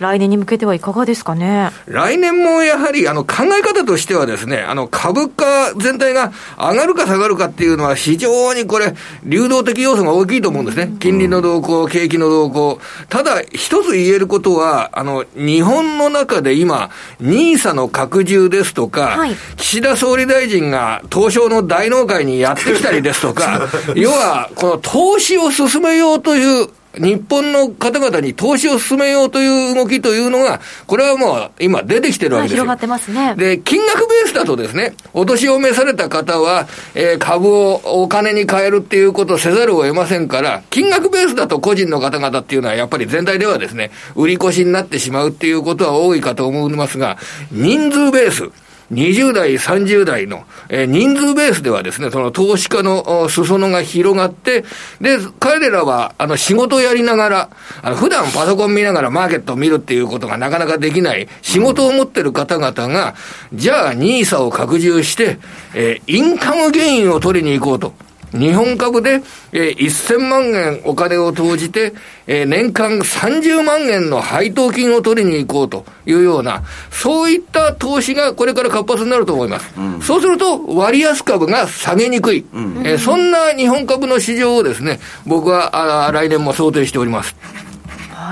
来年に向けてはいかがですかね？来年もやはり、あの、考え方としてはですね、あの、株価全体が上がるか下がるかっていうのは非常にこれ、流動的要素が大きいと思うんですね。金利の動向、景気の動向。ただ、一つ言えることは、あの、日本の中で今、ニーサの拡充ですとか、はい、岸田総理大臣が東証の大納会にやってきたりですとか、要は、この投資を進めようという、日本の方々に投資を進めようという動きというのが、これはもう今出てきてるわけですよ。広がってますね。で、金額ベースだとですね、お年を召された方は、えー、株をお金に変えるっていうことをせざるを得ませんから、金額ベースだと個人の方々っていうのはやっぱり全体ではですね、売り越しになってしまうっていうことは多いかと思いますが、人数ベース、20代、30代の、えー、人数ベースではですね、その投資家の裾野が広がって、で、彼らは、あの、仕事をやりながら、あの、普段パソコン見ながらマーケットを見るっていうことがなかなかできない、仕事を持ってる方々が、じゃあ、ニーサを拡充して、えー、インカムゲインを取りに行こうと。日本株で、えー、1000万円お金を投じて、えー、年間30万円の配当金を取りに行こうというような、そういった投資がこれから活発になると思います。うん、そうすると、割安株が下げにくい、うん、えー、そんな日本株の市場をですね、僕はあ来年も想定しております。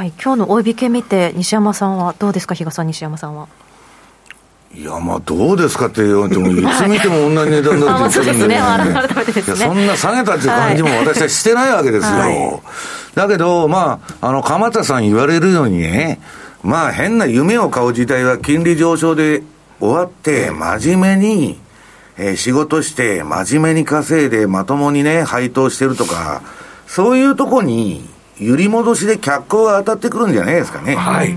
はい、今日の大引け見て、西山さんはどうですか、比嘉さん、西山さんは。いや、まあ、どうですかって言われても、いつ見ても同じ値段だって言ってるん で、ね、そんな下げたっていう感じも私はしてないわけですよ。はい、だけど、まあ、あの、鎌田さん言われるようにね、まあ、変な夢を買う時代は金利上昇で終わって、真面目に、えー、仕事して、真面目に稼いで、まともにね、配当してるとか、そういうとこに、揺り戻しで脚光が当たってくるんじゃないですかね。はい。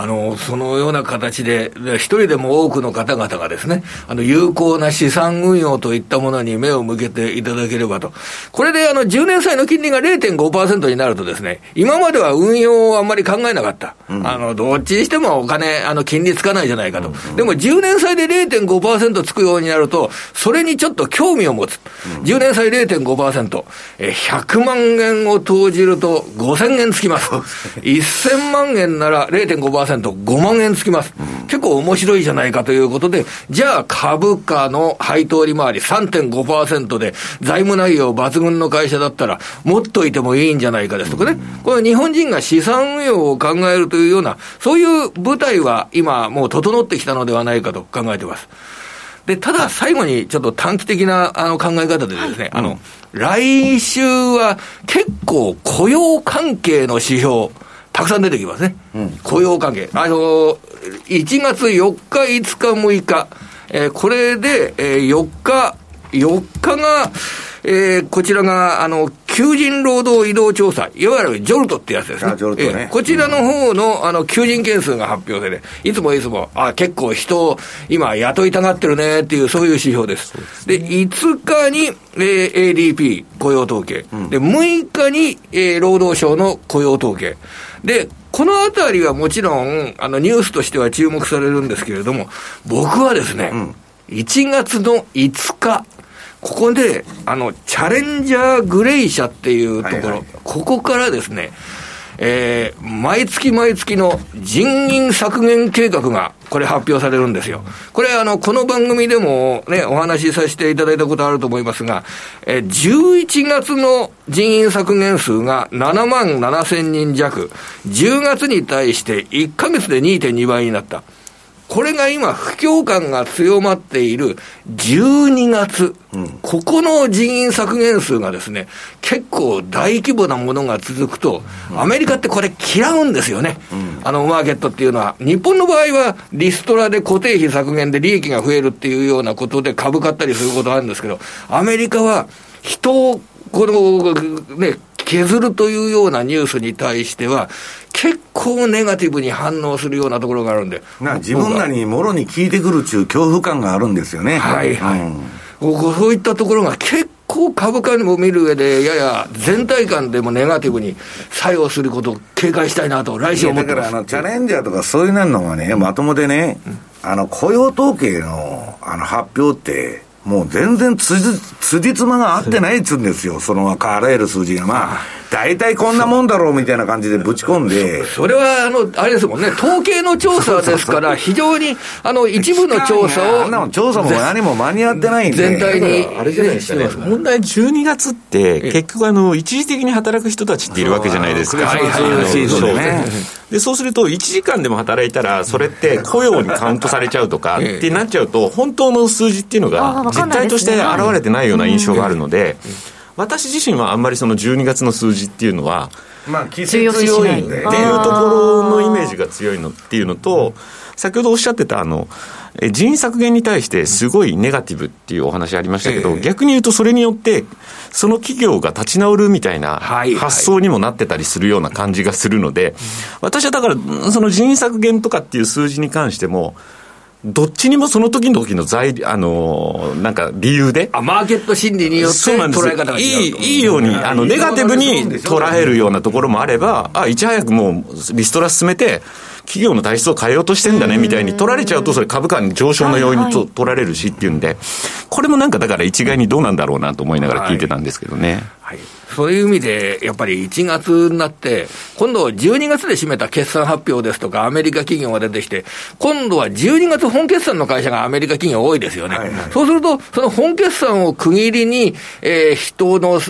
あの、そのような形で、一人でも多くの方々がですね、あの、有効な資産運用といったものに目を向けていただければと。これで、あの、10年債の金利が0.5%になるとですね、今までは運用をあんまり考えなかった。うん、あの、どっちにしてもお金、あの、金利つかないじゃないかと。うんうん、でも、10年債で0.5%つくようになると、それにちょっと興味を持つ。うん、10年債0.5%、え、100万円を投じると5000円つきます。1000万円なら0.5% 5万円つきます、うん、結構面白いじゃないかということで、じゃあ株価の配当利回り3.5%で、財務内容抜群の会社だったら、持っといてもいいんじゃないかですとかね、これ日本人が資産運用を考えるというような、そういう舞台は今もう整ってきたのではないかと考えています。で、ただ最後にちょっと短期的なあの考え方でですね、はい、あの、来週は結構雇用関係の指標、たくさん出てきますね。うん、雇用関係。あの、1月4日、5日、6日、えー、これで、えー、4日、4日が、えー、こちらが、あの、求人労働移動調査、いわゆるジョルトってやつですね。ジョルトね、えー、こちらの方の、あの、求人件数が発表され、いつもいつも、あ、結構人を今雇いたがってるねっていう、そういう指標です。でで、5日に、えー、ADP 雇用統計、うん、で、6日に、えー、労働省の雇用統計。で、このあたりはもちろん、あの、ニュースとしては注目されるんですけれども、僕はですね、うん、1月の5日、ここで、あの、チャレンジャーグレイ社っていうところ、はいはい、ここからですね、えー、毎月毎月の人員削減計画が、これ発表されるんですよ。これ、あの、この番組でもね、お話しさせていただいたことあると思いますが、えー、11月の人員削減数が7万7千人弱、10月に対して1ヶ月で2.2倍になった。これが今、不況感が強まっている12月、うん、ここの人員削減数がですね、結構大規模なものが続くと、アメリカってこれ嫌うんですよね。うん、あの、マーケットっていうのは。日本の場合は、リストラで固定費削減で利益が増えるっていうようなことで株買ったりすることあるんですけど、アメリカは人を、この、ね、削るというようなニュースに対しては、結構ネガティブに反応するようなところがあるんで。な自分らにもろに効いてくるっていう恐怖感があるんですよね。はいはい。うん、そういったところが結構株価にも見る上で、やや全体感でもネガティブに作用することを警戒したいなと、来週思ってだからあの、チャレンジャーとかそういうのがね、まともでね、うん、あの、雇用統計のあの発表って、もう全然つじ、つじつまが合ってないっつうんですよ、そのあらゆる数字が。まあ、大体こんなもんだろうみたいな感じでぶち込んで。それは、あの、あれですもんね、統計の調査ですから、非常に、あの、一部の調査を。あんな調査も何も間に合ってないんで。全体に。あれじゃないですかね。問題12月って、結局あの、一時的に働く人たちっているわけじゃないですか。はいはいで、そうすると、1時間でも働いたら、それって 雇用にカウントされちゃうとかってなっちゃうと、本当の数字っていうのが、実態として現れてないような印象があるので、私自身はあんまりその12月の数字っていうのは、まあ、季節強いっていうところのイメージが強いのっていうのと、先ほどおっしゃってたあの、人員削減に対してすごいネガティブっていうお話ありましたけど、逆に言うとそれによって、その企業が立ち直るみたいな発想にもなってたりするような感じがするので、私はだから、その人員削減とかっていう数字に関しても、どっちにもその時の時の材料、あのー、なんか理由で？あ、マーケット心理によって捉え方がいい、いいように、あの、ネガティブに捉えるようなところもあれば、あ、いち早くもうリストラ進めて、企業の体質を変えようとしてんだねみたいに取られちゃうと、それ株価に上昇の要因にと、取られるしっていうんで、これもなんかだから一概にどうなんだろうなと思いながら聞いてたんですけどね。はい、はいそういう意味で、やっぱり1月になって、今度12月で締めた決算発表ですとか、アメリカ企業が出てきて、今度は12月本決算の会社がアメリカ企業多いですよね。はいはい、そうすると、その本決算を区切りに、えー、人の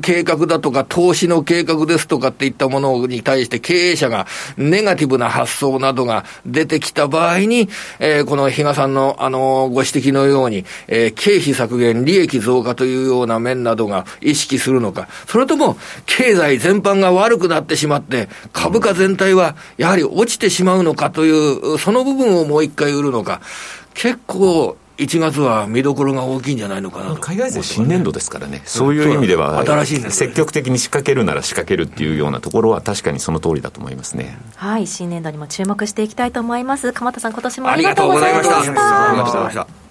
計画だとか、投資の計画ですとかっていったものに対して経営者がネガティブな発想などが出てきた場合に、えー、この比嘉さんの、あの、ご指摘のように、えー、経費削減、利益増加というような面などが意識するのか、それとも経済全般が悪くなってしまって、株価全体はやはり落ちてしまうのかという、その部分をもう一回売るのか、結構、1月は見どころが大きいんじゃないのかな海外勢新年度ですからね、そういう意味では、新しい積極的に仕掛けるなら仕掛けるっていうようなところは、確かにその通りだと思いますね。はい、新年度にも注目していきたいと思います。鎌田さん、今年もありがとうございました。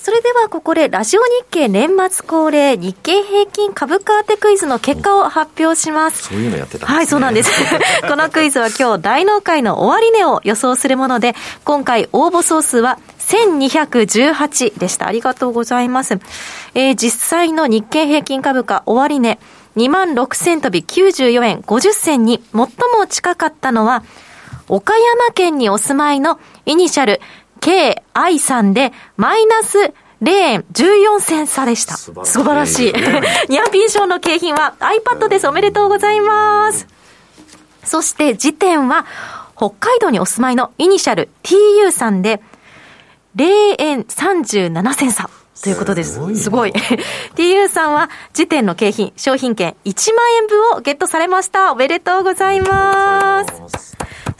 それではここでラジオ日経年末恒例日経平均株価当てクイズの結果を発表します。そういうのやってた、ね、はい、そうなんです。このクイズは今日大納会の終値を予想するもので、今回応募総数は1218でした。ありがとうございます。えー、実際の日経平均株価終値、2万6000飛び94円50銭に最も近かったのは、岡山県にお住まいのイニシャル KI さんで、マイナス0円14銭差でした。素晴らしい。ニャンピン賞の景品は iPad です。おめでとうございます。そして時点は、北海道にお住まいのイニシャル TU さんで、0円37銭差。ということです。すごい。すごい TU さんは、時点の景品、商品券1万円分をゲットされました。おめでとうございます。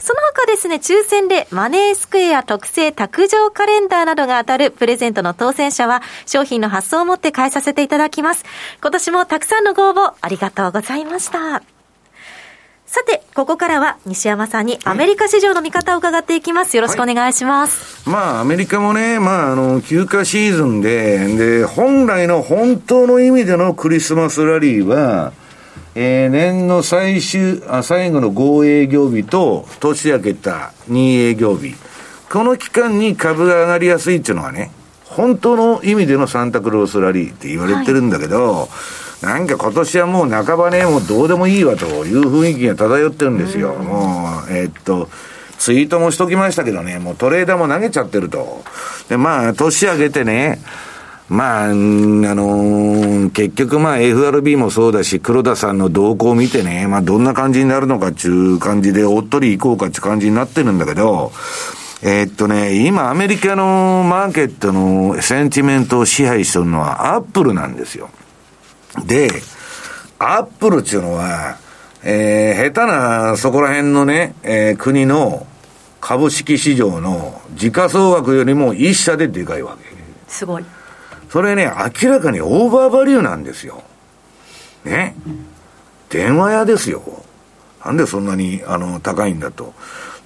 その他ですね、抽選でマネースクエア特製卓上カレンダーなどが当たるプレゼントの当選者は、商品の発送をもって返させていただきます。今年もたくさんのご応募ありがとうございました。さて、ここからは西山さんにアメリカ市場の見方を伺っていきます。よろしくお願いします。はい、まあ、アメリカもね、まあ、あの、休暇シーズンで、で、本来の本当の意味でのクリスマスラリーは、えー、年の最終あ、最後の5営業日と、年明けた2営業日。この期間に株が上がりやすいっていうのはね、本当の意味でのサンタクロースラリーって言われてるんだけど、はいなんか今年はもう半ばね、もうどうでもいいわという雰囲気が漂ってるんですよ。もう、えー、っと、ツイートもしときましたけどね、もうトレーダーも投げちゃってると。で、まあ、年上げてね、まあ、あの、結局まあ FRB もそうだし、黒田さんの動向を見てね、まあどんな感じになるのかっていう感じで、おっとり行こうかっていう感じになってるんだけど、えー、っとね、今アメリカのマーケットのセンチメントを支配してるのはアップルなんですよ。で、アップルっていうのは、えー、下手なそこら辺のね、えー、国の株式市場の時価総額よりも一社ででかいわけ。すごい。それね、明らかにオーバーバリューなんですよ。ね。電話屋ですよ。なんでそんなに、あの、高いんだと。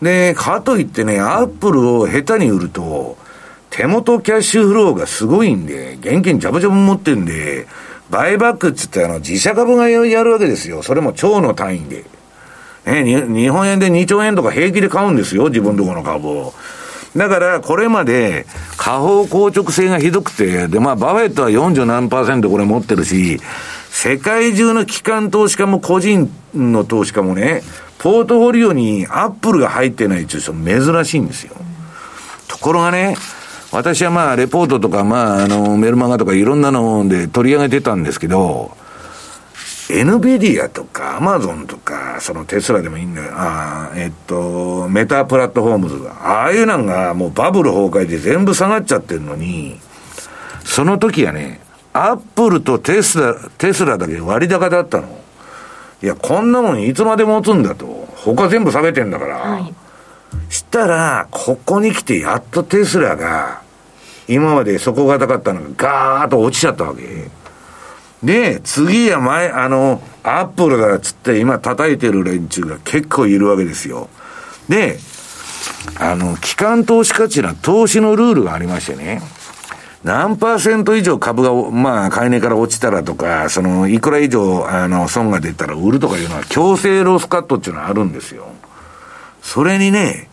で、かといってね、アップルを下手に売ると、手元キャッシュフローがすごいんで、現金ジャブジャブ持ってんで、バイバックっつってあの、自社株がやるわけですよ。それも超の単位で。ね、日本円で2兆円とか平気で買うんですよ、自分とこの株を。だから、これまで、下方硬直性がひどくて、で、まあ、バフェットは40何パーセントこれ持ってるし、世界中の機関投資家も個人の投資家もね、ポートフォリオにアップルが入ってないっていう人珍しいんですよ。ところがね、私はまあ、レポートとか、まあ、あの、メルマガとかいろんなので取り上げてたんですけど、エヌビディアとかアマゾンとか、そのテスラでもいいんだよ。あえっと、メタプラットフォームズが。ああいうのがもうバブル崩壊で全部下がっちゃってるのに、その時はね、アップルとテスラ、テスラだけ割高だったの。いや、こんなもんいつまで持つんだと。他全部下げてんだから。はい、したら、ここに来てやっとテスラが、今まで底堅かったのがガーッと落ちちゃったわけ。で、次は前、あの、アップルだっつって今叩いてる連中が結構いるわけですよ。で、あの、機関投資価値な投資のルールがありましてね。何パーセント以上株が、まあ、買い値から落ちたらとか、その、いくら以上、あの、損が出たら売るとかいうのは、強制ロスカットっていうのはあるんですよ。それにね、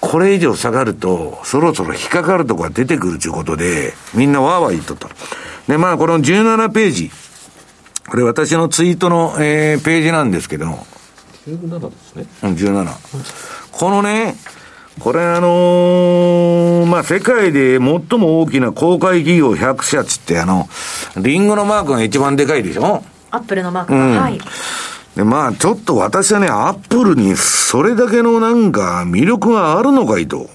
これ以上下がると、そろそろ引っかかるとこが出てくるということで、みんなわーわー言っとった。で、まあ、この17ページ。これ私のツイートの、えー、ページなんですけど。17ですね。うん、17。このね、これあのー、まあ、世界で最も大きな公開企業100社つってあの、リンゴのマークが一番でかいでしょ？アップルのマークが、うん、はい。で、まあ、ちょっと私はね、アップルにそれだけのなんか魅力があるのかいと。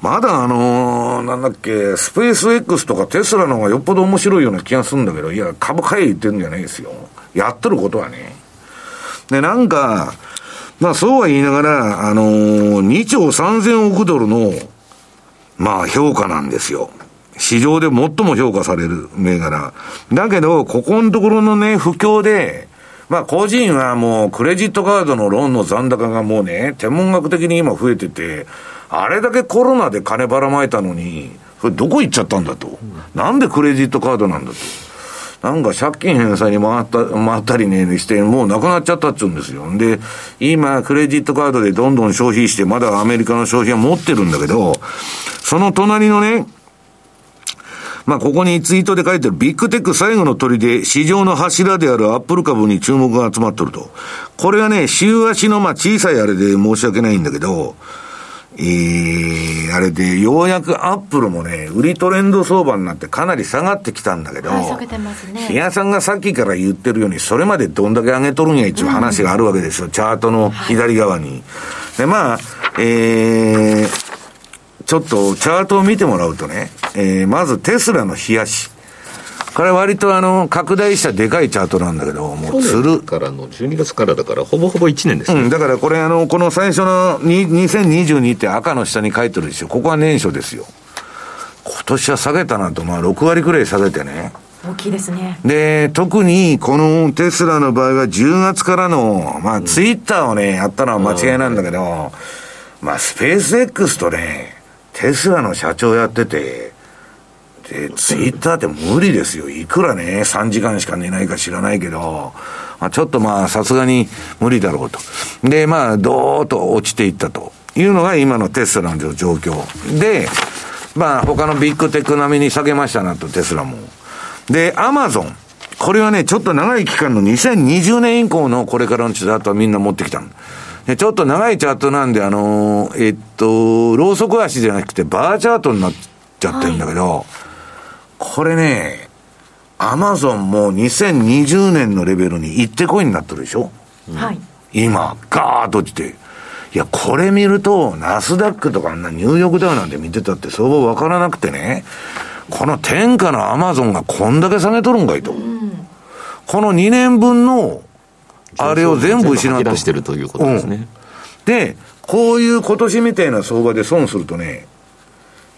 まだあのー、なんだっけ、スペース X とかテスラの方がよっぽど面白いような気がするんだけど、いや、株買え言ってるんじゃないですよ。やってることはね。で、なんか、まあそうは言いながら、あのー、2兆3000億ドルの、まあ評価なんですよ。市場で最も評価される銘柄。だけど、ここのところのね、不況で、まあ個人はもうクレジットカードのローンの残高がもうね、天文学的に今増えてて、あれだけコロナで金ばらまいたのに、それどこ行っちゃったんだと。なんでクレジットカードなんだと。なんか借金返済に回った、回ったりね、して、もうなくなっちゃったっちゅうんですよ。で、今、クレジットカードでどんどん消費して、まだアメリカの消費は持ってるんだけど、その隣のね、まあ、ここにツイートで書いてるビッグテック最後の鳥で市場の柱であるアップル株に注目が集まってると。これはね、週足のまあ小さいあれで申し訳ないんだけど、えー、あれで、ようやくアップルもね、売りトレンド相場になってかなり下がってきたんだけど、はい、下げてますね。さんがさっきから言ってるように、それまでどんだけ上げとるんやっていう話があるわけですよ、うん、チャートの左側に。はい、で、まあ、えー、ちょっとチャートを見てもらうとね、えー、まずテスラの冷やし。これ割とあの、拡大したでかいチャートなんだけど、もうつる。からの、12月からだから、ほぼほぼ1年ですね。うん、だからこれあの、この最初の2022って赤の下に書いてるでしょ。ここは年初ですよ。今年は下げたなと、まあ6割くらい下げてね。大きいですね。で、特にこのテスラの場合は10月からの、まあツイッターをね、やったのは間違いなんだけど、まあスペース X とね、テスラの社長やってて、で、ツイッターって無理ですよ。いくらね、3時間しか寝ないか知らないけど、まあ、ちょっとまあ、さすがに無理だろうと。で、まあ、どーっと落ちていったというのが今のテスラの状況。で、まあ、他のビッグテック並みに下げましたなと、テスラも。で、アマゾン。これはね、ちょっと長い期間の2020年以降のこれからのチャートはみんな持ってきたでちょっと長いチャートなんで、あのー、えっと、ローソク足じゃなくてバーチャートになっちゃってるんだけど、はい、これね、アマゾンも2020年のレベルに行ってこいになってるでしょ？はい。今、ガーッと落ちて。いや、これ見ると、ナスダックとかあんなニューヨークダウなんて見てたって相場わからなくてね、この天下のアマゾンがこんだけ下げとるんかいと。うん、この2年分の、あれを全部失って。出してるということですね、うん。で、こういう今年みたいな相場で損するとね、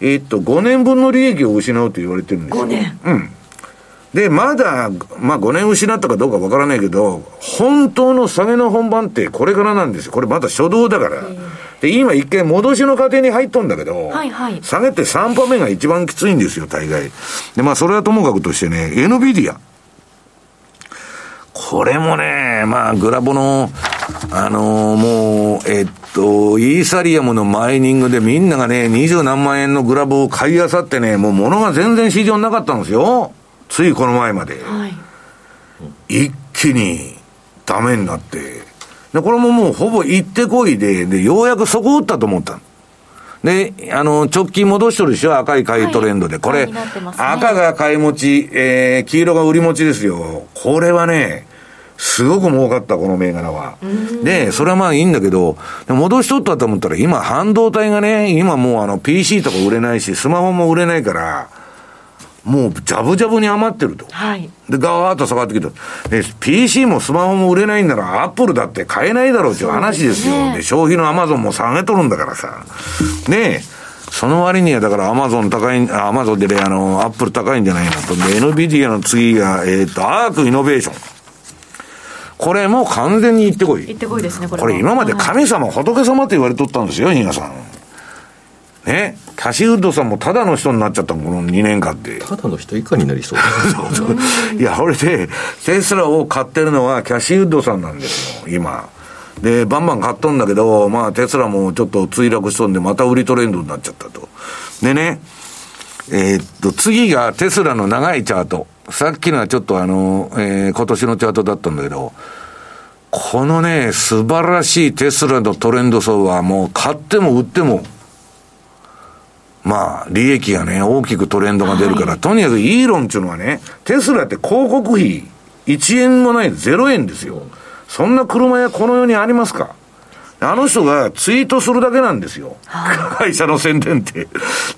えー、っと、5年分の利益を失うと言われてるんですよ。5年うん。で、まだ、まあ5年失ったかどうかわからないけど、本当の下げの本番ってこれからなんですよ。これまだ初動だから。で、今一回戻しの過程に入っとんだけど、はいはい、下げて3波目が一番きついんですよ、大概。で、まあそれはともかくとしてね、NVIDIA。これもね、まあグラボの、あのー、もう、えっと、イーサリアムのマイニングでみんながね、二十何万円のグラボを買い漁ってね、もう物が全然市場なかったんですよ。ついこの前まで、はい、一気にダメになって、で、これももうほぼ行ってこいで、で、ようやくそこ打ったと思ったで、あの、直近戻しとるでしょ赤い買いトレンドで。はい、これ、ね、赤が買い持ち、えー、黄色が売り持ちですよ。これはね、すごく儲かった、この銘柄は。で、それはまあいいんだけど、戻しとったと思ったら、今、半導体がね、今もうあの、PC とか売れないし、スマホも売れないから、もう、じゃぶじゃぶに余ってると。はい。で、ガーッと下がってきた。で、PC もスマホも売れないんなら、アップルだって買えないだろうっていう話ですよ。で、ね、消費のアマゾンも下げとるんだからさ。ねえ。その割には、だからアマゾン高い、アマゾンでね、あの、アップル高いんじゃないの？と。で、NVIDIA の次が、えっ、ー、と、アークイノベーション。これもう完全に行ってこい。行ってこいですね、これ。これ今まで神様、仏様って言われとったんですよ、比嘉さん。ね、キャシーウッドさんもただの人になっちゃったこの2年間って。ただの人以下になりそう。いや、これで、テスラを買ってるのはキャシーウッドさんなんですよ、今。で、バンバン買っとんだけど、まあ、テスラもちょっと墜落しとんで、また売りトレンドになっちゃったと。でね、えー、っと、次がテスラの長いチャート。さっきのはちょっとあの、えー、今年のチャートだったんだけど、このね、素晴らしいテスラのトレンド層はもう買っても売ってもまあ、利益がね、大きくトレンドが出るから、はい、とにかくイーロンっていうのはね、テスラって広告費1円もない0円ですよ。そんな車屋この世にありますか？あの人がツイートするだけなんですよ。会社の宣伝って。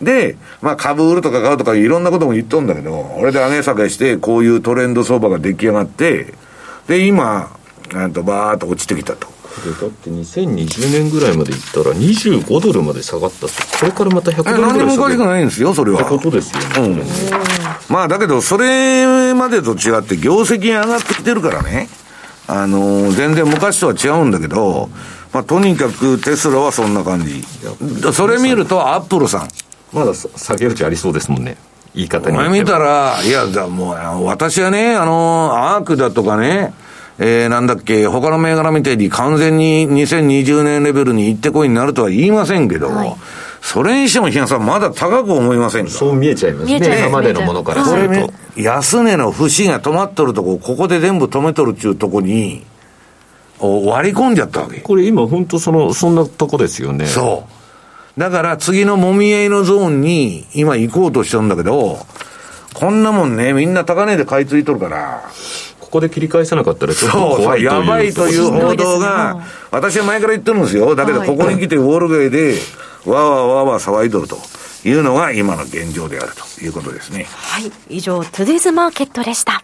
で、まあ株売るとか買うとかいろんなことも言っとんだけど、俺で上げ下げして、こういうトレンド相場が出来上がって、で、今、なんとバーっと落ちてきたと。だって2020年ぐらいまでいったら25ドルまで下がったこれからまた100ドルぐらい何もおかしくないんですよそれは。ってことですよね、うん、まあだけどそれまでと違って業績が上がってきてるからね。あのー、全然昔とは違うんだけど、まあ、とにかくテスラはそんな感じ。それ見るとアップルさん。まだ下げるちありそうですもんね。言い方にお前見たら、いや、もう、私はね、あの、アークだとかね、えー、なんだっけ、他の銘柄みたいに完全に2020年レベルに行ってこいになるとは言いませんけど、はい、それにしても、比嘉さん、まだ高く思いませんか？そう見えちゃいますね。今までのものからすると。ね、安値の節が止まっとるとこ、ここで全部止めとるっちゅうとこに、割り込んじゃったわけ。これ今本当その、そんなとこですよね。そう。だから次のもみ合いのゾーンに今行こうとしてるんだけど、こんなもんね、みんな高値で買い付いとるから、こで切り返さなかったらちょっと怖いというやばいという報道が、私は前から言ってるんですよ。だけど、ここに来てウォール街で、わーわーわーわー騒いどると。いうのが今の現状であるということですね。はい。以上、トゥデイズマーケットでした。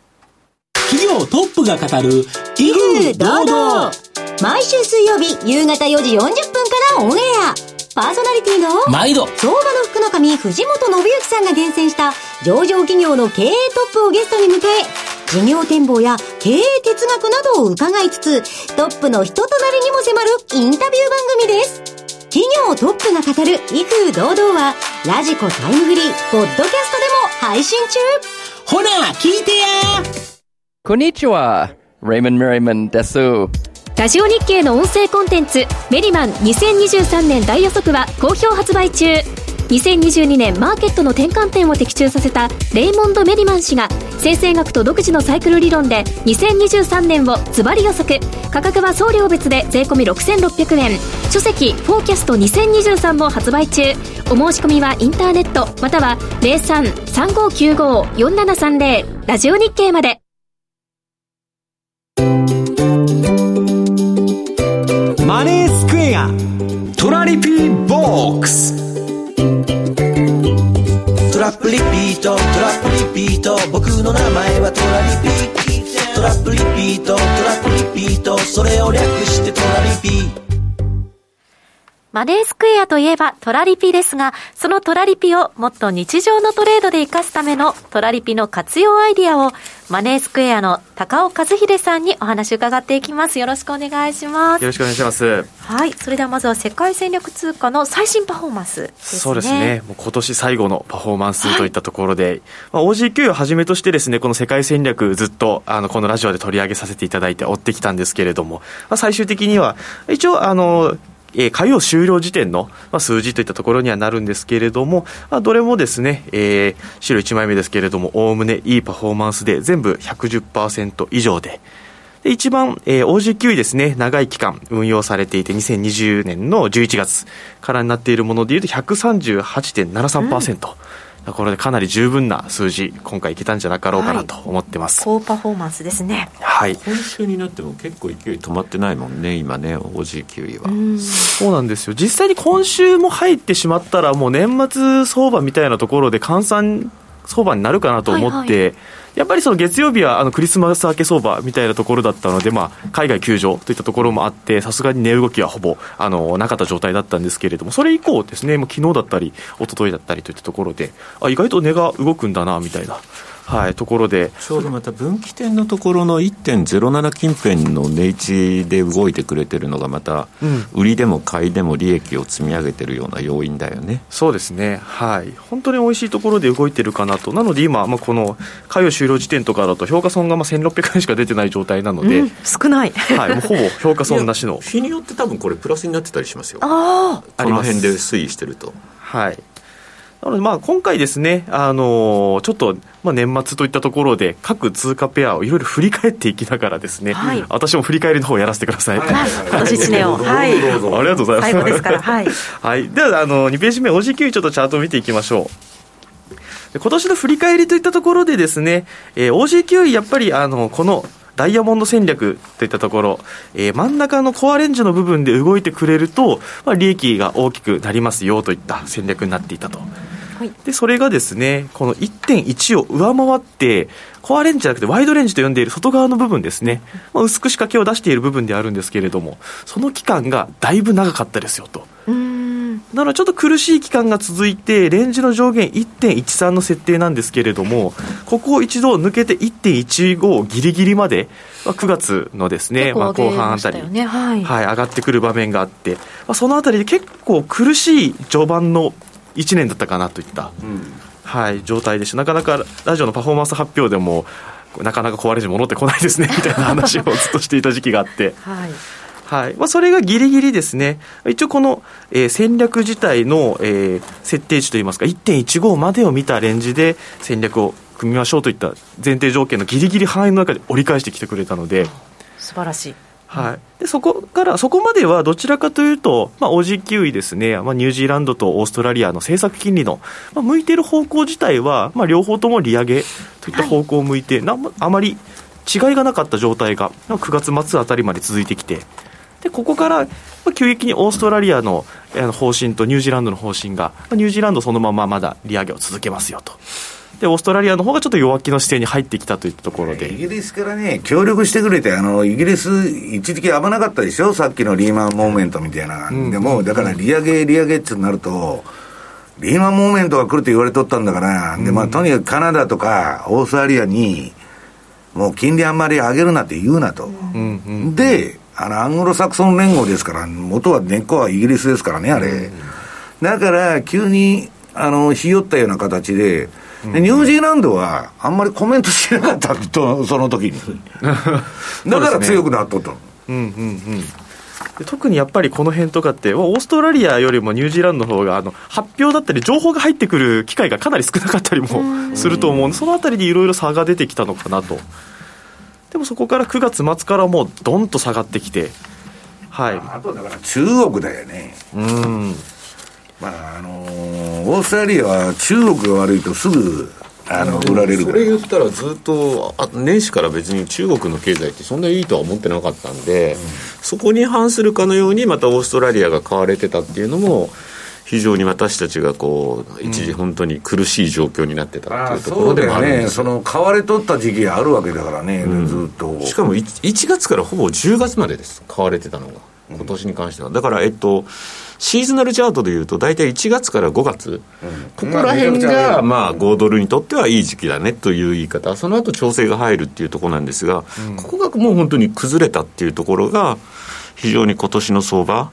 企業トップが語る、威風堂々。毎週水曜日夕方4時40分からオンエア。パーソナリティの毎度相場の福の神藤本信之さんが厳選した上場企業の経営トップをゲストに迎え事業展望や経営哲学などを伺いつつ、トップの人となりにも迫るインタビュー番組です。企業トップが語る威風堂々は、ラジコタイムフリー、ポッドキャストでも配信中ほら、聞いてやこんにちは、レイモン・メリマンです。ラジオ日経の音声コンテンツ、メリマン2023年大予測は好評発売中。2022年マーケットの転換点を的中させたレイモンド・メリマン氏が先生学と独自のサイクル理論で2023年をズバリ予測。価格は送料別で税込6600円。書籍「フォーキャスト2023」も発売中。お申し込みはインターネットまたは03-3595-4730ラジオ日経まで。マネースクエアトラリピボックス。トラップリピートトラップリピート。僕の名前はトラリピトラップリピートトラップリピート。それを略してトラリピ。マネースクエアといえばトラリピですが、そのトラリピをもっと日常のトレードで活かすためのトラリピの活用アイディアをマネースクエアの高尾和秀さんにお話伺っていきます。よろしくお願いします。よろしくお願いします。はい。それではまずは世界戦略通貨の最新パフォーマンスですね。そうですね。もう今年最後のパフォーマンスといったところで、はい、まあ、OG9 をはじめとしてですね、この世界戦略ずっとあのこのラジオで取り上げさせていただいて追ってきたんですけれども、まあ、最終的には一応あのえー、火曜終了時点の、まあ、数字といったところにはなるんですけれども、まあ、どれもですね、えー、資料1枚目ですけれども、おおむねいいパフォーマンスで、全部110%以上で、で一番、えー、OG9 位ですね、長い期間運用されていて、2020年の11月からになっているものでいうと138.73%。うんこれでかなり十分な数字今回いけたんじゃなかろうかなと思ってます、はい、高パフォーマンスですね。はい。今週になっても結構勢い止まってないもんね今ね OG9 位は。そうなんですよ。実際に今週も入ってしまったらもう年末相場みたいなところで換算相場になるかなと思って、はいはいやっぱりその月曜日はあのクリスマス明け相場みたいなところだったので、まあ、海外休場といったところもあって、さすがに値動きはほぼあのなかった状態だったんですけれども、それ以降ですね、もう昨日だったり、一昨日だったりといったところで、あ意外と値が動くんだなみたいなはい、ところで。ちょうどまた分岐点のところの1.07近辺の値位置で動いてくれてるのがまた、売りでも買いでも利益を積み上げてるような要因だよね。そうですね。はい。本当に美味しいところで動いてるかなと。なので今、まあ、この火曜終了時点とかだと評価損がまあ1600円しか出てない状態なので、うん、少ない、はい、もうほぼ評価損なしの。日によって多分これプラスになってたりしますよ。ああこの辺で推移してると。はいなので、まあ、今回ですね、あのー、ちょっと、まあ、年末といったところで、各通貨ペアをいろいろ振り返っていきながらですね、はい、私も振り返りの方をやらせてください。はい、今年1年を。はい。ありがとうございます。最後ですから、はい。はい。では、あの、2ページ目、OG9 ちょっとチャートを見ていきましょう。今年の振り返りといったところでですね、えー、OG9 やっぱり、あの、この、ダイヤモンド戦略といったところ、えー、真ん中のコアレンジの部分で動いてくれると、まあ、利益が大きくなりますよといった戦略になっていたと。はい、でそれがですねこの1.1を上回ってコアレンジじゃなくてワイドレンジと呼んでいる外側の部分ですね、まあ、薄く仕掛けを出している部分であるんですけれどもその期間がだいぶ長かったですよと。なのでちょっと苦しい期間が続いて、レンジの上限1.13の設定なんですけれども、ここを一度抜けて1.15ギリギリまで、まあ、9月のですね、まあ、後半あたり、ね。はい、はい、上がってくる場面があって、まあ、そのあたりで結構苦しい序盤の1年だったかなといった、うん、はい、状態でした。なかなかラジオのパフォーマンス発表でもなかなか壊れず戻ってこないですねみたいな話をずっとしていた時期があって。はいはい。まあ、それがギリギリですね、一応この、えー、戦略自体の、えー、設定値といいますか、1.15までを見たレンジで戦略を組みましょうといった前提条件のギリギリ範囲の中で折り返してきてくれたので、素晴らしい。はい、でそこから、そこまではどちらかというと、まあ、OG9 位ですね、まあ、ニュージーランドとオーストラリアの政策金利の、まあ、向いている方向自体は、まあ、両方とも利上げといった方向を向いて、はい、あまり違いがなかった状態が9月末あたりまで続いてきて、でここから、まあ、急激にオーストラリアの方針とニュージーランドの方針が、まあ、ニュージーランドそのまままだ利上げを続けますよと。でオーストラリアの方がちょっと弱気の姿勢に入ってきたといったところで。イギリスからね、協力してくれて、あのイギリス、一時期危なかったでしょ、さっきのリーマンモーメントみたいな、うん、でも、だから利上げ、利上げってなると、リーマンモーメントが来ると言われとったんだから、でまあ、とにかくカナダとかオーストラリアに、もう金利あんまり上げるなって言うなと。うん。うん、であの、アングロサクソン連合ですから、元は根っこはイギリスですからね、あれ。だから、急に、あの、ひよったような形で、でニュージーランドはあんまりコメントしなかったと、その時に。だから強くなっとった。うんうんうん。特にやっぱりこの辺とかって、オーストラリアよりもニュージーランドの方があが発表だったり、情報が入ってくる機会がかなり少なかったりもすると思うので、そのあたりでいろいろ差が出てきたのかなと。でもそこから9月末からもうどんと下がってきて、はい、あとだから中国だよね。うん。まああのー、オーストラリアは中国が悪いとすぐあの売られるそれ言ったらずっとあ年始から別に中国の経済ってそんなにいいとは思ってなかったんで、うん、そこに反するかのようにまたオーストラリアが買われてたっていうのも非常に私たちがこう一時本当に苦しい状況になってたっていうところでもあるんです、ね、その買われとった時期があるわけだからね、うん、ずっと。しかも 1, 1月からほぼ10月までです買われてたのが。今年に関しては。だからえっとシーズナルチャートでいうと、大体1月から5月、うん、ここら辺が、まあ、5ドルにとってはいい時期だねという言い方、その後調整が入るっていうところなんですが、うん、ここがもう本当に崩れたっていうところが、非常に今年の相場、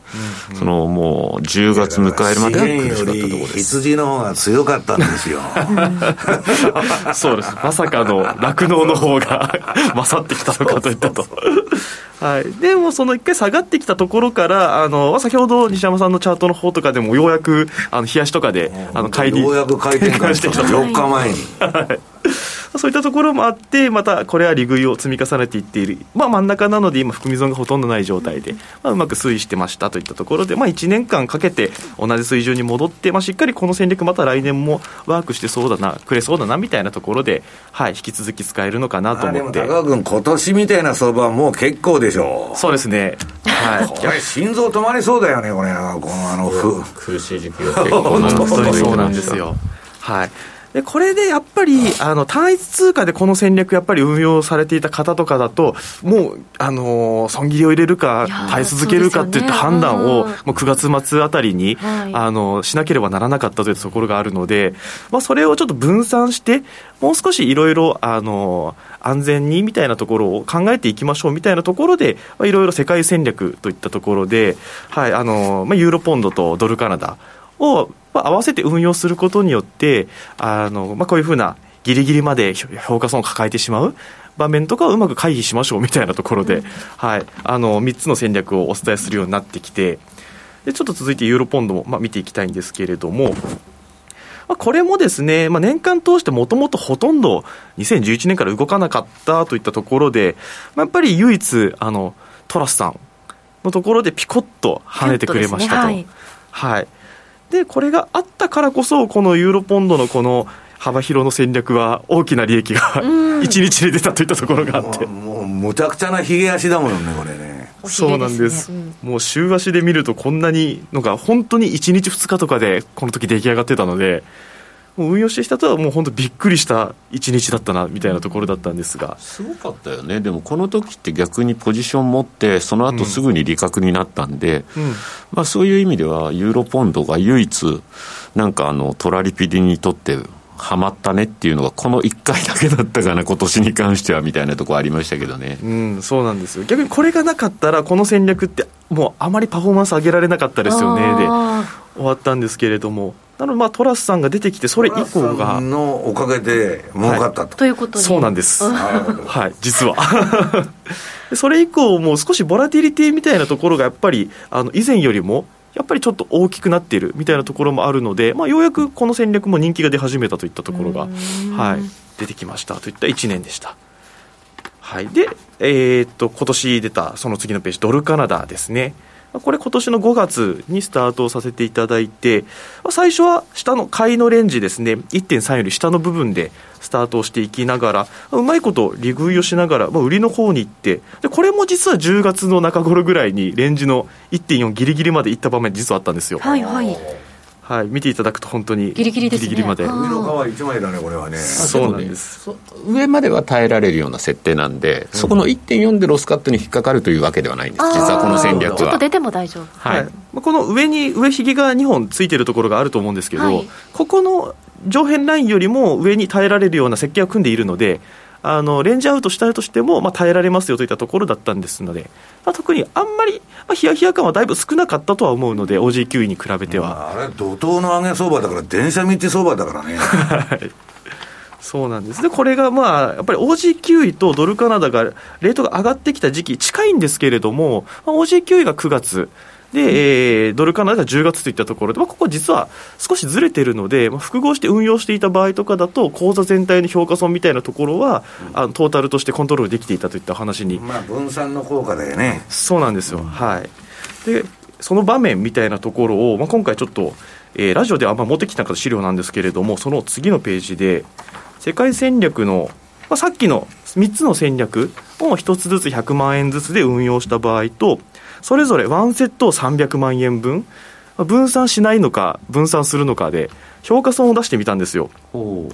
うん、そのもう10月迎えるまでは苦しかったところです。羊の方が強かったんですよ。そうです。まさかの酪農の方が 勝ってきたのかといったと。はい、でもその一回下がってきたところからあの先ほど西山さんのチャートの方とかでもようやくあの冷やしとかであの買いにようやく回転換してきた4日前に、はいそういったところもあって、またこれは利食いを積み重ねていっている、まあ、真ん中なので、今、含み損がほとんどない状態で、まあ、うまく推移してましたといったところで、まあ、1年間かけて同じ水準に戻って、まあ、しっかりこの戦略、また来年もワークしてそうだな、くれそうだなみたいなところで、はい、引き続き使えるのかなと思って。高君、今年みたいな相場はもう結構でしょう。そうですね。はい。これ、心臓止まりそうだよね、これ、このあの、苦しい時期が結構 本当にそうなんですよ。はい。でこれでやっぱりあの単一通貨でこの戦略やっぱり運用されていた方とかだともうあの損切りを入れるか耐え続けるかっていった判断を、もう9月末あたりに、あのしなければならなかったというところがあるので、まあ、それをちょっと分散してもう少しいろいろあの安全にみたいなところを考えていきましょうみたいなところでいろいろ世界戦略といったところで、はいあのまあ、ユーロポンドとドルカナダをまあ、合わせて運用することによって、あのまあ、こういうふうなギリギリまで評価損を抱えてしまう場面とかをうまく回避しましょうみたいなところで、うん、はい、あの3つの戦略をお伝えするようになってきて、でちょっと続いてユーロポンドも、まあ、見ていきたいんですけれども、まあ、これもですね、まあ、年間通してもともとほとんど2011年から動かなかったといったところで、まあ、やっぱり唯一あのトラスさんのところでピコッと跳ねてくれましたと。ね、はい、はいで、これがあったからこそ、このユーロポンドのこの幅広の戦略は大きな利益が一日で出たといったところがあって。もう、むちゃくちゃなひげ足だもんね、これね。そうなんです、うん、もう週足で見るとこんなにのが本当に1日2日とかでこの時出来上がってたのでもう運用してきたとはもう本当びっくりした一日だったなみたいなところだったんですが。すごかったよね。でもこの時って逆にポジション持ってその後すぐに利確になったんで、うん、まあ、そういう意味ではユーロポンドが唯一なんかあのトラリピディにとってはまったねっていうのがこの1回だけだったかな今年に関してはみたいなところありましたけどね。うんそうなんですよ。逆にこれがなかったらこの戦略ってもうあまりパフォーマンス上げられなかったですよね。で終わったんですけれどもなので、まあ、トラスさんが出てきて、それ以降が。のおかげで儲かったと。はい、ということそうなんです。はい、実は。それ以降、もう少しボラティリティみたいなところが、やっぱり、あの、以前よりも、やっぱりちょっと大きくなっているみたいなところもあるので、まあ、ようやくこの戦略も人気が出始めたといったところが、はい、出てきましたといった1年でした。はい、で、えー、っと、今年出たその次のページ、ドルカナダですね。これ今年の5月にスタートをさせていただいて、最初は下の買いのレンジですね、1.3より下の部分でスタートをしていきながら、うまいこと利食いをしながら、まあ、売りの方に行って、でこれも実は10月の中頃ぐらいにレンジの1.4ギリギリまで行った場面実はあったんですよ。はいはいはい、見ていただくと本当にギリギリです、ね、ギリギリまで。上の皮一枚だねこれはね。そうなんです、上までは耐えられるような設定なんで、そこの1.4でロスカットに引っかかるというわけではないんです実はこの戦略は。ちょっと出ても大丈夫。はい、この上に上ひげが2本ついてるところがあると思うんですけど、はい、ここの上辺ラインよりも上に耐えられるような設計を組んでいるのであのレンジアウトしたとしても、まあ、耐えられますよといったところだったんですので、まあ、特にあんまり、まあ、ヒヤヒヤ感はだいぶ少なかったとは思うので、OG9 位に比べては。あれ、怒涛の上げ相場だから、電車道相場だからね。そうなんですでこれがまあやっぱり OG9 位とドルカナダがレートが上がってきた時期近いんですけれども、まあ、OG9 位が9月で、えー、ドルカナダが10月といったところで、まあ、ここ実は少しずれてるので、まあ、複合して運用していた場合とかだと、口座全体の評価損みたいなところは、うん、あのトータルとしてコントロールできていたといった話に。まあ、分散の効果だよね。そうなんですよ。うん、はい。で、その場面みたいなところを、まあ、今回ちょっと、えー、ラジオであんま持ってきたかった資料なんですけれども、その次のページで、世界戦略の、まあ、さっきの3つの戦略を1つずつ100万円ずつで運用した場合と、それぞれワンセットを300万円分、分散しないのか、分散するのかで、評価損を出してみたんですよ。お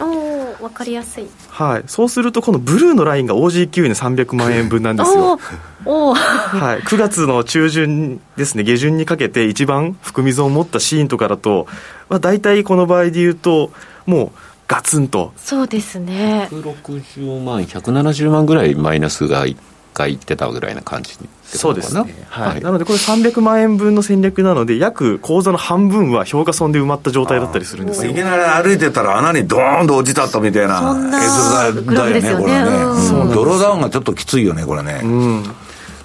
分かりやすい、はい、そうするとこのブルーのラインが OG9 の300万円分なんですよ。おはい、9月の中旬ですね下旬にかけて一番含み損を持ったシーンとかだと、まあ、大体この場合で言うともうガツンと。そうですね。160万170万ぐらいマイナスが1回いってたぐらいな感じそうですね、はい、はい、なのでこれ300万円分の戦略なので約口座の半分は評価損で埋まった状態だったりするんですよ。いきなり歩いてたら穴にドーンと落ちたったみたいな絵図だよねこれね。ドローダウンがちょっときついよねこれね、うん。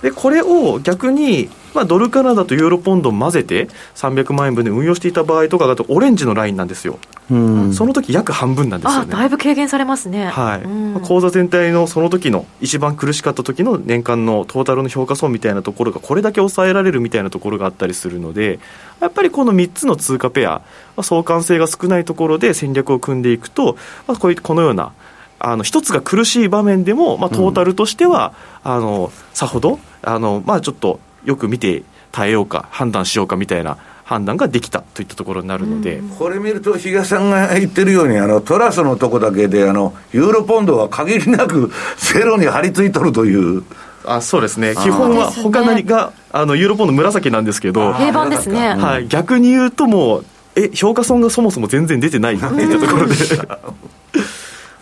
でこれを逆に、まあ、ドルカナダとユーロポンドを混ぜて300万円分で運用していた場合とかだとオレンジのラインなんですよ、その時約半分なんですよね。だいぶ軽減されますね。はい、口座全体のその時の一番苦しかった時の年間のトータルの評価損みたいなところがこれだけ抑えられるみたいなところがあったりするのでやっぱりこの3つの通貨ペア、まあ、相関性が少ないところで戦略を組んでいくと、まあ、こういうこのようなあの一つが苦しい場面でも、まあ、トータルとしては、うん、あのさほどあの、まあ、ちょっとよく見て耐えようか判断しようかみたいな判断ができたといったところになるので、うん、これ見ると、比嘉さんが言ってるように、あのトラスのとこだけであの、ユーロポンドは限りなくゼロに張り付いとるという。あそうですね。基本は他何が、あのユーロポンド紫なんですけど。平板ですね、はい、逆に言うともうえ評価損がそもそも全然出てないっていったところで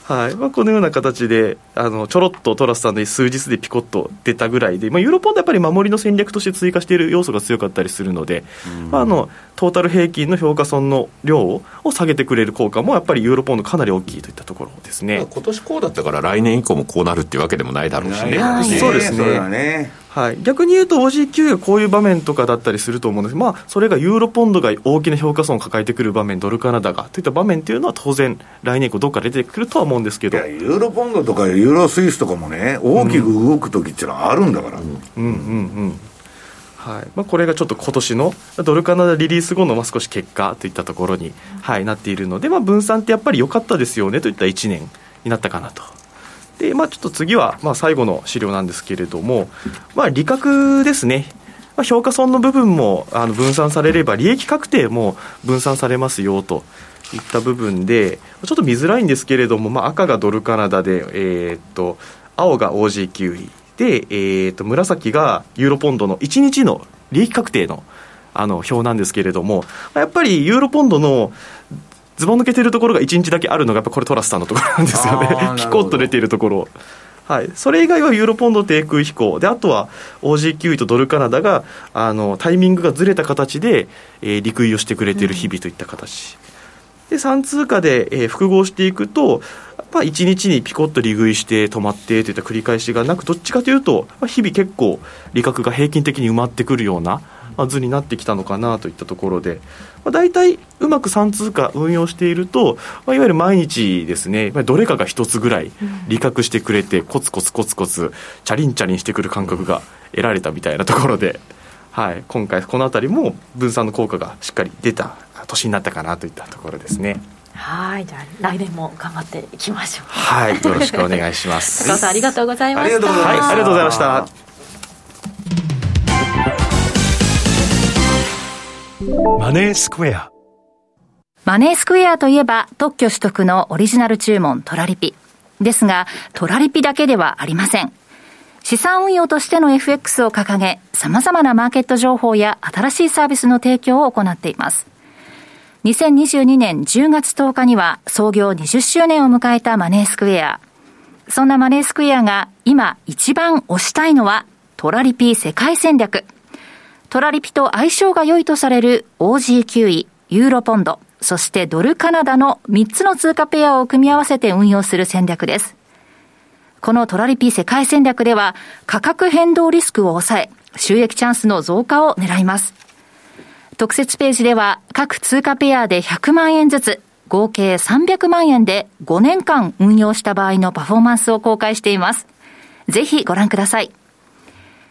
はい。まあ、このような形であのちょろっとトラスさんで数日でピコッと出たぐらいで、まあ、ユーロポンドやっぱり守りの戦略として追加している要素が強かったりするので、まあ、あのトータル平均の評価損の量を下げてくれる効果もやっぱりユーロポンドかなり大きいといったところですね。今年こうだったから来年以降もこうなるっていうわけでもないだろうしね、はい、そうですねはい、逆に言うと OG9 がこういう場面とかだったりすると思うんです、まあ、それがユーロポンドが大きな評価損を抱えてくる場面、ドルカナダがといった場面というのは当然、来年以降、どっか出てくるとは思うんですけど。ユーロポンドとかユーロスイスとかもね、大きく動く時っていうのはあるんだから。うん、うん、うん。うんはい。まあ、これがちょっと今年のドルカナダリリース後のまあ少し結果といったところに、はい、なっているので、まあ、分散ってやっぱり良かったですよねといった1年になったかなとで、まあ、ちょっと次は、まあ、最後の資料なんですけれども、まあ、利確ですね。まあ、評価損の部分もあの分散されれば、利益確定も分散されますよといった部分で、ちょっと見づらいんですけれども、まあ、赤がドルカナダで、えー、っと、青が OG9 位で、えー、っと、紫がユーロポンドの1日の利益確定のあの表なんですけれども、やっぱりユーロポンドのズボン抜けてるところが1日だけあるのがやっぱこれトラスさんのところなんですよね。ピコッと出ているところ。はい、それ以外はユーロポンド低空飛行であとは OG9 位とドルカナダがあのタイミングがずれた形で、えー、陸位をしてくれている日々といった形、うん、で3通貨で、えー、複合していくとやっぱ1日にピコッと利食いして止まってといった繰り返しがなくどっちかというと、まあ、日々結構利確が平均的に埋まってくるような図になってきたのかなといったところで、まあ、大体うまく3通貨運用していると、まあ、いわゆる毎日ですね、どれかが1つぐらい利確してくれて、コツコツコツコツ、チャリンチャリンしてくる感覚が得られたみたいなところで、はい、今回、この辺りも分散の効果がしっかり出た年になったかなといったところですね。はいじゃあ来年も頑張っていきましょう。はいよろしくお願いします。高尾さんありがとうございました。はい、ありがとうございましたマネースクエア。マネースクエアといえば特許取得のオリジナル注文トラリピ。ですが、トラリピだけではありません。資産運用としての FX を掲げ、様々なマーケット情報や新しいサービスの提供を行っています。2022年10月10日には創業20周年を迎えたマネースクエア。そんなマネースクエアが今一番推したいのはトラリピ世界戦略。トラリピと相性が良いとされる OG9 位、ユーロポンド、そしてドルカナダの3つの通貨ペアを組み合わせて運用する戦略です。このトラリピ世界戦略では価格変動リスクを抑え、収益チャンスの増加を狙います。特設ページでは各通貨ペアで100万円ずつ、合計300万円で5年間運用した場合のパフォーマンスを公開しています。ぜひご覧ください。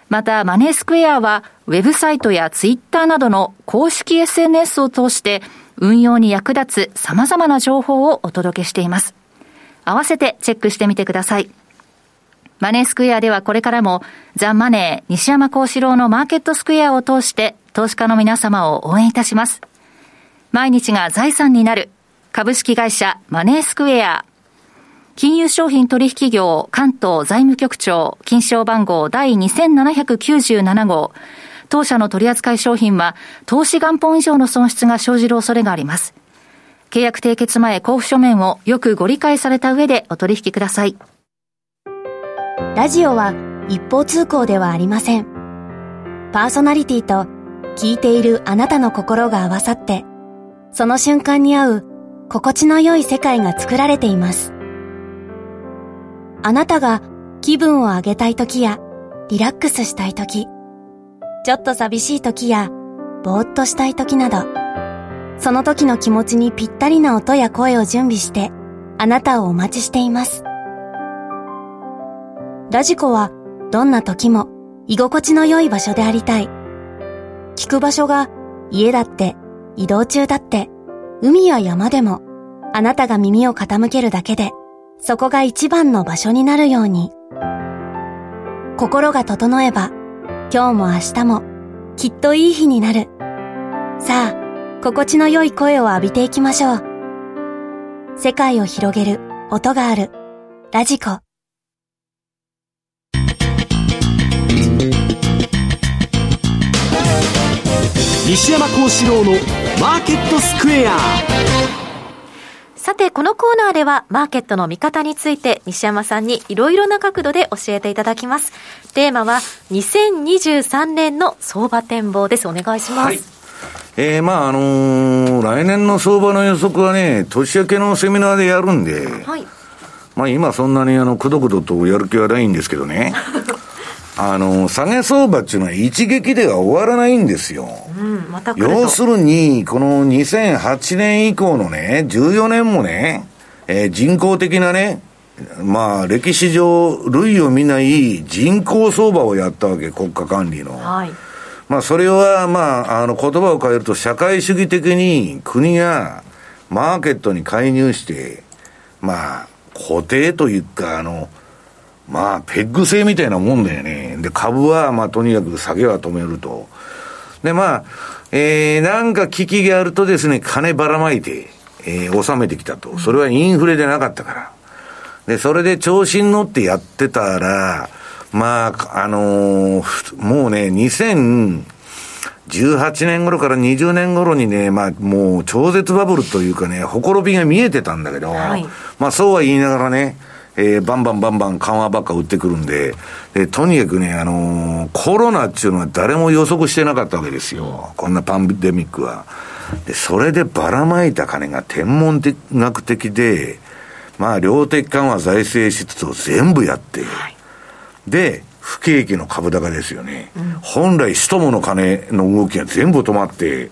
また、マネースクエアは、ウェブサイトやツイッターなどの公式 SNS を通して、運用に役立つ様々な情報をお届けしています。合わせてチェックしてみてください。マネースクエアではこれからも、ザ・マネー、西山幸四郎のマーケットスクエアを通して、投資家の皆様を応援いたします。毎日が財産になる、株式会社マネースクエア。金融商品取引業関東財務局長、金賞番号第2797号。当社の取扱い商品は、投資元本以上の損失が生じる恐れがあります。契約締結前交付書面をよくご理解された上でお取引ください。ラジオは一方通行ではありません。パーソナリティと聞いているあなたの心が合わさって、その瞬間に合う心地の良い世界が作られています。あなたが気分を上げたい時やリラックスしたい時、ちょっと寂しい時やぼーっとしたい時など、その時の気持ちにぴったりな音や声を準備してあなたをお待ちしています。ラジコはどんな時も居心地の良い場所でありたい。聞く場所が家だって移動中だって海や山でもあなたが耳を傾けるだけでそこが一番の場所になるように。心が整えば今日も明日もきっといい日になる。さあ、心地の良い声を浴びていきましょう。世界を広げる音があるラジコ。西山幸四郎のマーケットスクエアさて、このコーナーでは、マーケットの見方について、西山さんにいろいろな角度で教えていただきます。テーマは、2023年の相場展望です。お願いします。はいえー、まああのー、来年の相場の予測はね、年明けのセミナーでやるんで、はい、まあ今そんなにあの、くどくどとやる気はないんですけどね。あの、下げ相場っていうのは一撃では終わらないんですよ。うん、要するに、この2008年以降のね、14年もね、えー、人工的なね、まあ、歴史上、類を見ない人口相場をやったわけ、国家管理の。はい。まあ、それは、まあ、あの、言葉を変えると、社会主義的に国がマーケットに介入して、まあ、固定というか、あの、まあ、ペッグ制みたいなもんだよね。で、株は、まあ、とにかく下げは止めると。で、まあ、えー、なんか危機があるとですね、金ばらまいて、えー、収めてきたと。それはインフレでなかったから。で、それで調子に乗ってやってたら、まあ、あのー、もうね、2018年頃から20年頃にね、まあ、もう超絶バブルというかね、ほころびが見えてたんだけど、はい、まあ、そうは言いながらね、えー、バンバンバンバン緩和ばっか売ってくるんで、でとにかくね、あのー、コロナっていうのは誰も予測してなかったわけですよ。こんなパンデミックは。で、それでばらまいた金が天文学的で、まあ、量的緩和財政支出を全部やって、はい、で、不景気の株高ですよね。うん、本来、ストモの金の動きが全部止まって、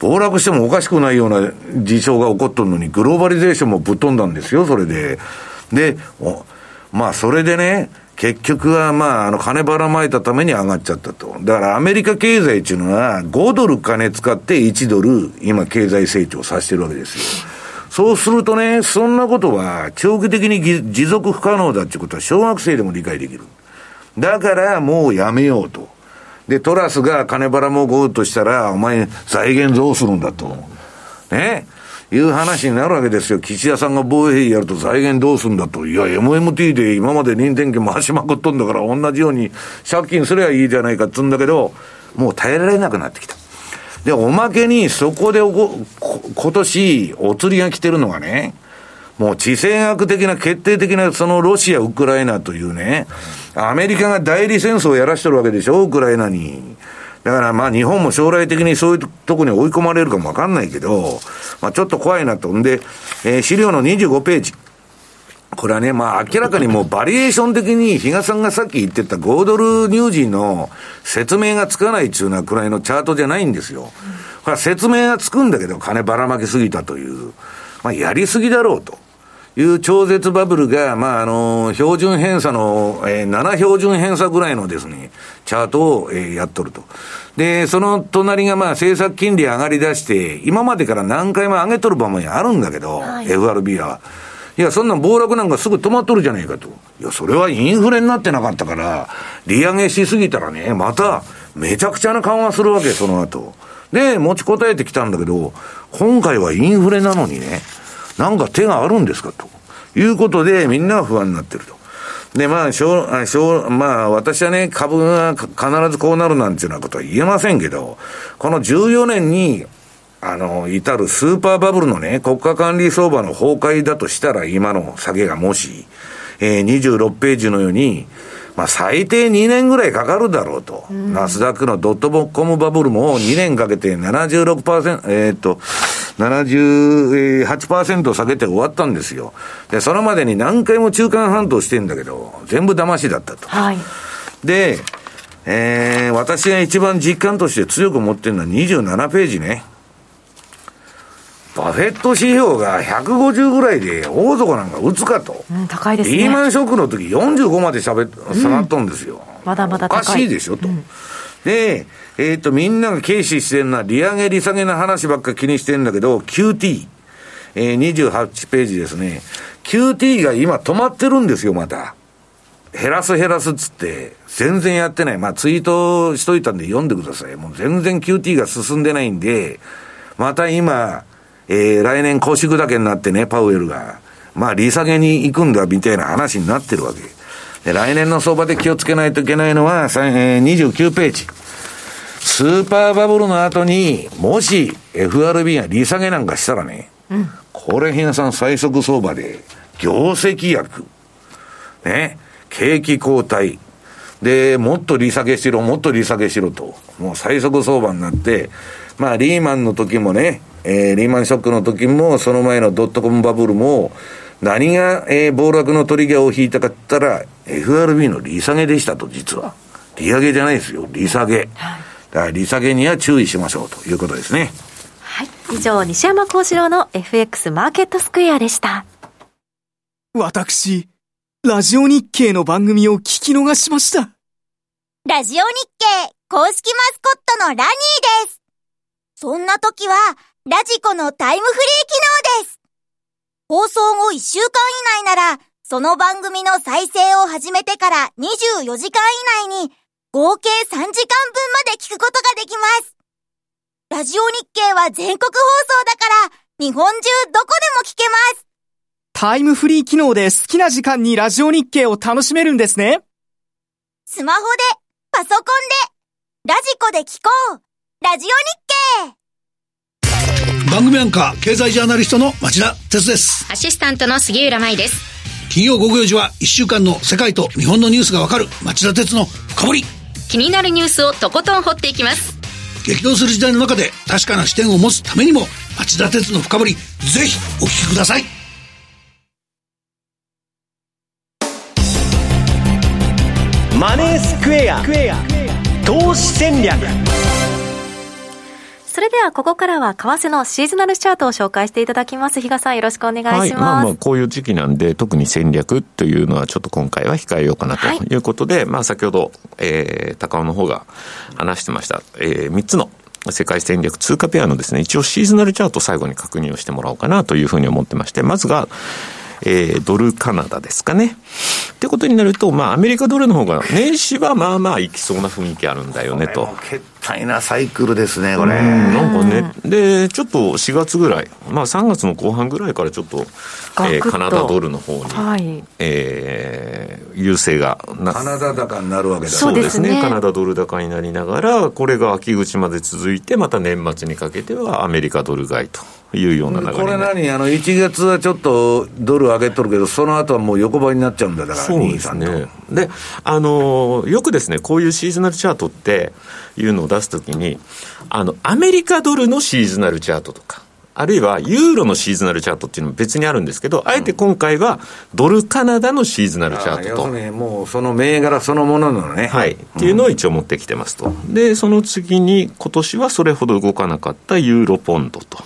暴落してもおかしくないような事象が起こっとるのに、グローバリゼーションもぶっ飛んだんですよ、それで。で、まあ、それでね、結局は、まあ、あの、金ばらまいたために上がっちゃったと。だからアメリカ経済っていうのは、5ドル金使って1ドル、今経済成長させてるわけですよ。そうするとね、そんなことは長期的に持続不可能だっていうことは小学生でも理解できる。だからもうやめようと。で、トラスが金ばらもごうとしたら、お前財源どうするんだと。ね。いう話になるわけですよ。岸田さんが防衛費やると財源どうすんだと。いや、MMT で今まで任天機回しまくっとんだから、同じように借金すればいいじゃないかっつうんだけど、もう耐えられなくなってきた。で、おまけにそこでおこ、今年お釣りが来てるのがね、もう地政学的な決定的なそのロシア、ウクライナというね、アメリカが代理戦争をやらしてるわけでしょ、ウクライナに。だからまあ日本も将来的にそういうとこに追い込まれるかもわかんないけど、まあちょっと怖いなと。んで、えー、資料の25ページ。これはね、まあ明らかにもうバリエーション的に比嘉さんがさっき言ってた5ドルニュージーの説明がつかないっていうようなくらいのチャートじゃないんですよ。これは説明がつくんだけど金ばらまきすぎたという、まあやりすぎだろうと。いう超絶バブルが、まあ、あの、標準偏差の、えー、7標準偏差ぐらいのですね、チャートを、えー、やっとると。で、その隣がまあ政策金利上がり出して、今までから何回も上げとる場面あるんだけど、はい、FRB は。いや、そんなん暴落なんかすぐ止まっとるじゃねえかと。いや、それはインフレになってなかったから、利上げしすぎたらね、また、めちゃくちゃな緩和するわけ、その後。で、持ちこたえてきたんだけど、今回はインフレなのにね、なんか手があるんですかということで、みんなが不安になってると。で、まあ、しょう、しょう、まあ、私はね、株が必ずこうなるなんていうようなことは言えませんけど、この14年に、あの、至るスーパーバブルのね、国家管理相場の崩壊だとしたら、今の下げがもし、えー、26ページのように、まあ、最低2年ぐらいかかるだろうと。うん、ナスダックのドットコムバブルも2年かけて76%、えー、っと、78%下げて終わったんですよ。で、それまでに何回も中間半島してんだけど、全部騙しだったと。はい。で、えー、私が一番実感として強く持ってるのは27ページね。バフェット指標が150ぐらいで大底なんか打つかと。うん、高いですね。リーマンショックの時45までしゃべ下がったんですよ。うん、まだまだ高い。おかしいでしょと。うん、で、えっ、ー、と、みんなが軽視してるのは、利上げ利下げの話ばっか気にしてるんだけど、QT。えー、28ページですね。QT が今止まってるんですよ、また。減らす減らすっつって、全然やってない。まあ、ツイートしといたんで読んでください。もう全然 QT が進んでないんで、また今、えー、来年腰砕けになってね、パウエルが。まあ、利下げに行くんだ、みたいな話になってるわけ。で、来年の相場で気をつけないといけないのは、えー、29ページ。スーパーバブルの後に、もし FRB が利下げなんかしたらね、うん、これ、皆さん最速相場で、業績薬、ね、景気後退、で、もっと利下げしろ、もっと利下げしろと、もう最速相場になって、まあ、リーマンの時もね、えー、リーマンショックの時も、その前のドットコムバブルも、何が、えー、暴落のトリガーを引いたかったら、FRB の利下げでしたと、実は。利上げじゃないですよ、利下げ。はい、だから利下げには注意しましょうということですね。はい。以上、西山幸四郎の FX マーケットスクエアでした。私、ラジオ日経の番組を聞き逃しました。ラジオ日経公式マスコットのラニーです。そんな時は、ラジコのタイムフリー機能です。放送後1週間以内なら、その番組の再生を始めてから24時間以内に、合計3時間分まで聞くことができます。ラジオ日経は全国放送だから、日本中どこでも聞けます。タイムフリー機能で好きな時間にラジオ日経を楽しめるんですね。スマホで、パソコンで、ラジコで聞こう。ラジオ日経番組アンカー経済ジャーナリストの町田哲です。アシスタントの杉浦舞です。金曜午後4時は1週間の世界と日本のニュースがわかる町田哲の深掘り。気になるニュースをとことん掘っていきます。激動する時代の中で確かな視点を持つためにも町田哲の深掘りぜひお聞きください。マネースクエア。投資戦略それではここからは為替のシーズナルチャートを紹介していただきます。比嘉さんよろしくお願いします。はい、まあまあこういう時期なんで特に戦略というのはちょっと今回は控えようかなということで、はい、まあ先ほど、えー、高尾の方が話してました、えー、3つの世界戦略通貨ペアのですね、一応シーズナルチャートを最後に確認をしてもらおうかなというふうに思ってまして、まずが、えー、ドルカナダですかね。ってことになると、まあ、アメリカドルの方が、年始はまあまあいきそうな雰囲気あるんだよねと。態なサイクルですね、これ。なんかね、で、ちょっと4月ぐらい、まあ3月の後半ぐらいからちょっと、えー、カナダドルの方に、はい、えー、優勢がカナダ高になるわけだ。そうですね、カナダドル高になりながら、これが秋口まで続いて、また年末にかけてはアメリカドル買いと。いうような流れこれ何？あの1月はちょっとドル上げとるけど、その後はもう横ばいになっちゃうんだ、だから、そうですね。で、あのー、よくですね、こういうシーズナルチャートっていうのを出すときに、あの、アメリカドルのシーズナルチャートとか、あるいはユーロのシーズナルチャートっていうのも別にあるんですけど、あえて今回はドルカナダのシーズナルチャートと。ね、もうその銘柄そのもののね。はい。っていうのを一応持ってきてますと。で、その次に今年はそれほど動かなかったユーロポンドと。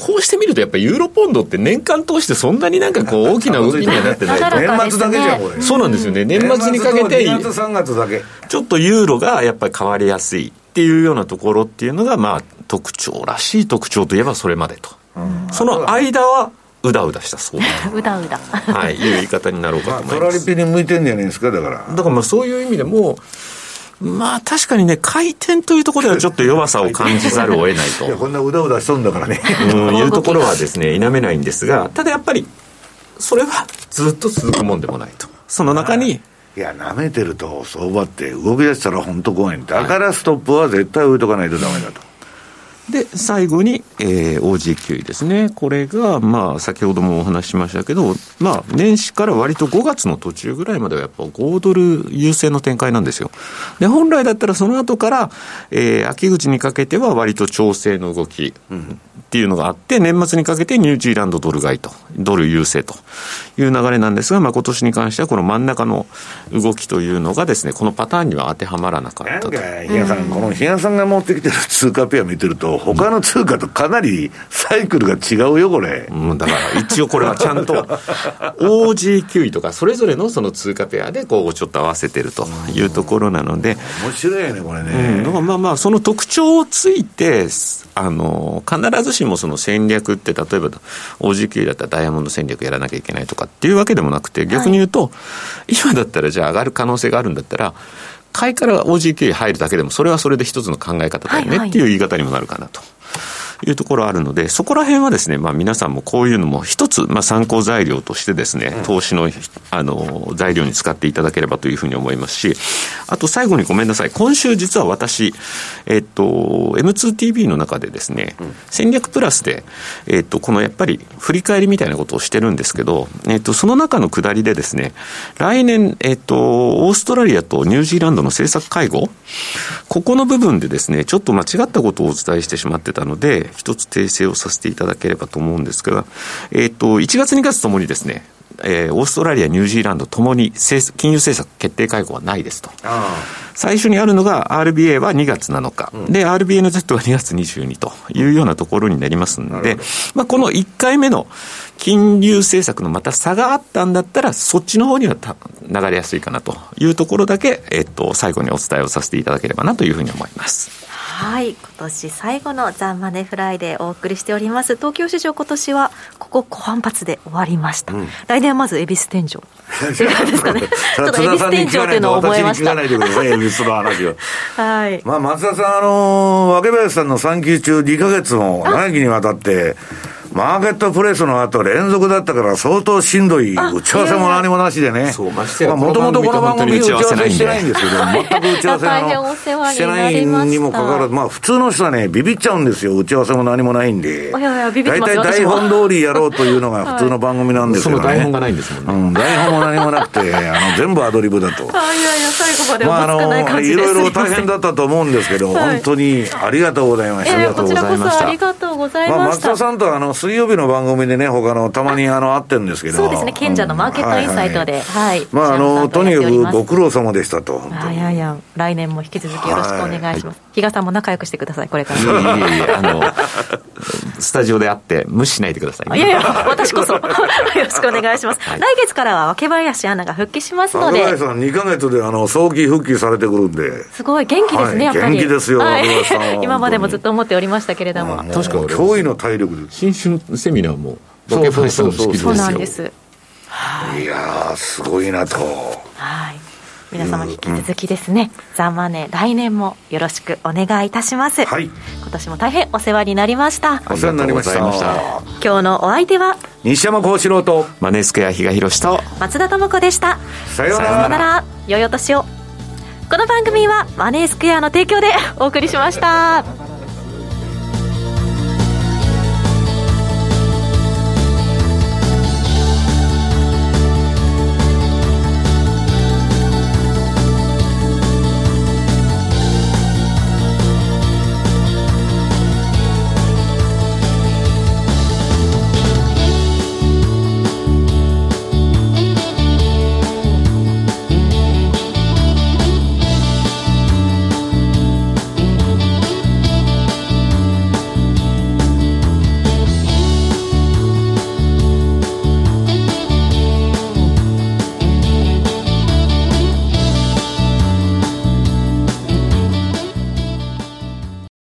こうしてみると、やっぱりユーロポンドって年間通してそんなになんかこう大きな動きにはなってない と。年末だけじゃん、これ。そうなんですよね。年末にかけて、2月3月だけ。ちょっとユーロがやっぱり変わりやすいっていうようなところっていうのが、まあ特徴らしい特徴といえばそれまでと。その間は、うだうだしたそうだ うだうだ。はい、いう言い方になろうかと思います。トラリピに向いてんじゃないですか、だから。だからまあそういう意味でも、まあ確かにね、回転というところではちょっと弱さを感じざるを得ないと。いや、こんなうだうだしとんだからね。うん、いうところはですね、否めないんですが、ただやっぱり、それはずっと続くもんでもないと。その中に、いや、舐めてると相場って動き出したら本当怖いんだからストップは絶対置いとかないとダメだと。で、最後に、えー、OG9 位ですね。これが、まあ、先ほどもお話ししましたけど、まあ、年始から割と5月の途中ぐらいまではやっぱ5ドル優勢の展開なんですよ。で、本来だったらその後から、えー、秋口にかけては割と調整の動きっていうのがあって、年末にかけてニュージーランドドル買いと、ドル優勢という流れなんですが、まあ、今年に関してはこの真ん中の動きというのがですね、このパターンには当てはまらなかったと。なんか、さん、この比嘉さんが持ってきてる通貨ペア見てると、他の通貨とかなりサイクルが違うよ、これ。うん、だから一応これはちゃんと OG9 位とか、それぞれのその通貨ペアでこうちょっと合わせてるというところなので。面白いよね、これね。うん、まあまあ、その特徴をついて、あの、必ずしもその戦略って、例えば OG9 位だったらダイヤモンド戦略やらなきゃいけないとかっていうわけでもなくて、逆に言うと、はい、今だったらじゃあ上がる可能性があるんだったら、買いから OG9 位入るだけでも、それはそれで一つの考え方だよねっていう言い方にもなるかなと。いうところあるので、そこら辺はですね、まあ皆さんもこういうのも一つ、まあ参考材料としてですね、投資の、あの、材料に使っていただければというふうに思いますし、あと最後にごめんなさい。今週実は私、えっと、M2TV の中でですね、戦略プラスで、えっと、このやっぱり振り返りみたいなことをしてるんですけど、えっと、その中の下りでですね、来年、えっと、オーストラリアとニュージーランドの政策会合、ここの部分でですね、ちょっと間違ったことをお伝えしてしまってたので、一つ訂正をさせていただければと思うんですが、えっ、ー、と、1月2月ともにですね、えー、オーストラリア、ニュージーランドともに金融政策決定会合はないですと。最初にあるのが RBA は2月7日、うん、で、RBA の Z は2月22というようなところになりますので、まあ、この1回目の金融政策のまた差があったんだったら、そっちの方には流れやすいかなというところだけ、えっと、最後にお伝えをさせていただければなというふうに思います。はい今年最後のザ・マネフライでお送りしております。東京市場今年はここ小反発で終わりました、うん、来年はまず恵比寿天井。ですかね。ちょっと恵比寿天井というのを覚えました。恵比寿の話を。はい。まあ松田さんあの若林さんの産休中2か月も長きにわたってマーケットプレスの後連続だったから相当しんどい打ち合わせも何もなしでね。そうましてもともとこの番組打ち合わせしてないんですけど、全く打ち合わせのしてないにもかかわらず、まあ普通の人はね、ビビっちゃうんですよ。打ち合わせも何もないんで。大体台本通りやろうというのが 普通の番組なんですけどね。台本がないんですもんね。うん、台本も何もなくて、あの、全部アドリブだと。いやいや、最後までまあ、あの、いろいろ大変だったと思うんですけど、本当にありがとうございました。ありがとうございました。ありがとうございました。まあ、松田さんとあの、水曜日の番組組でね、他の、たまにあの、会ってるんですけど。そうですね、賢者のマーケットインサイトで、はい。まあ、あの、とにかくご苦労様でしたと。いやいや、来年も引き続きよろしくお願いします。比嘉さんも仲良くしてください、これから。いえいえ、あの、スタジオで会って無視しないでください、いやいや、私こそ、よろしくお願いします。来月からは若林アナが復帰しますので。若林さん、2か月で、あの、早期復帰されてくるんで。すごい、元気ですね、やっぱり。元気ですよ、今までもずっと思っておりましたけれども。確か、驚異の体力で。新春セミナーも。ロケファイさんの式そうなんです。い。やすごいなと。はい。皆様引き続きですね、うん、ザ・マネー来年もよろしくお願いいたします、はい、今年も大変お世話になりました。お世話になりました。今日のお相手は？西山幸四郎と。マネースクエア比嘉宏と。松田智子でした。さようなら。良いお年を。この番組はマネースクエアの提供でお送りしました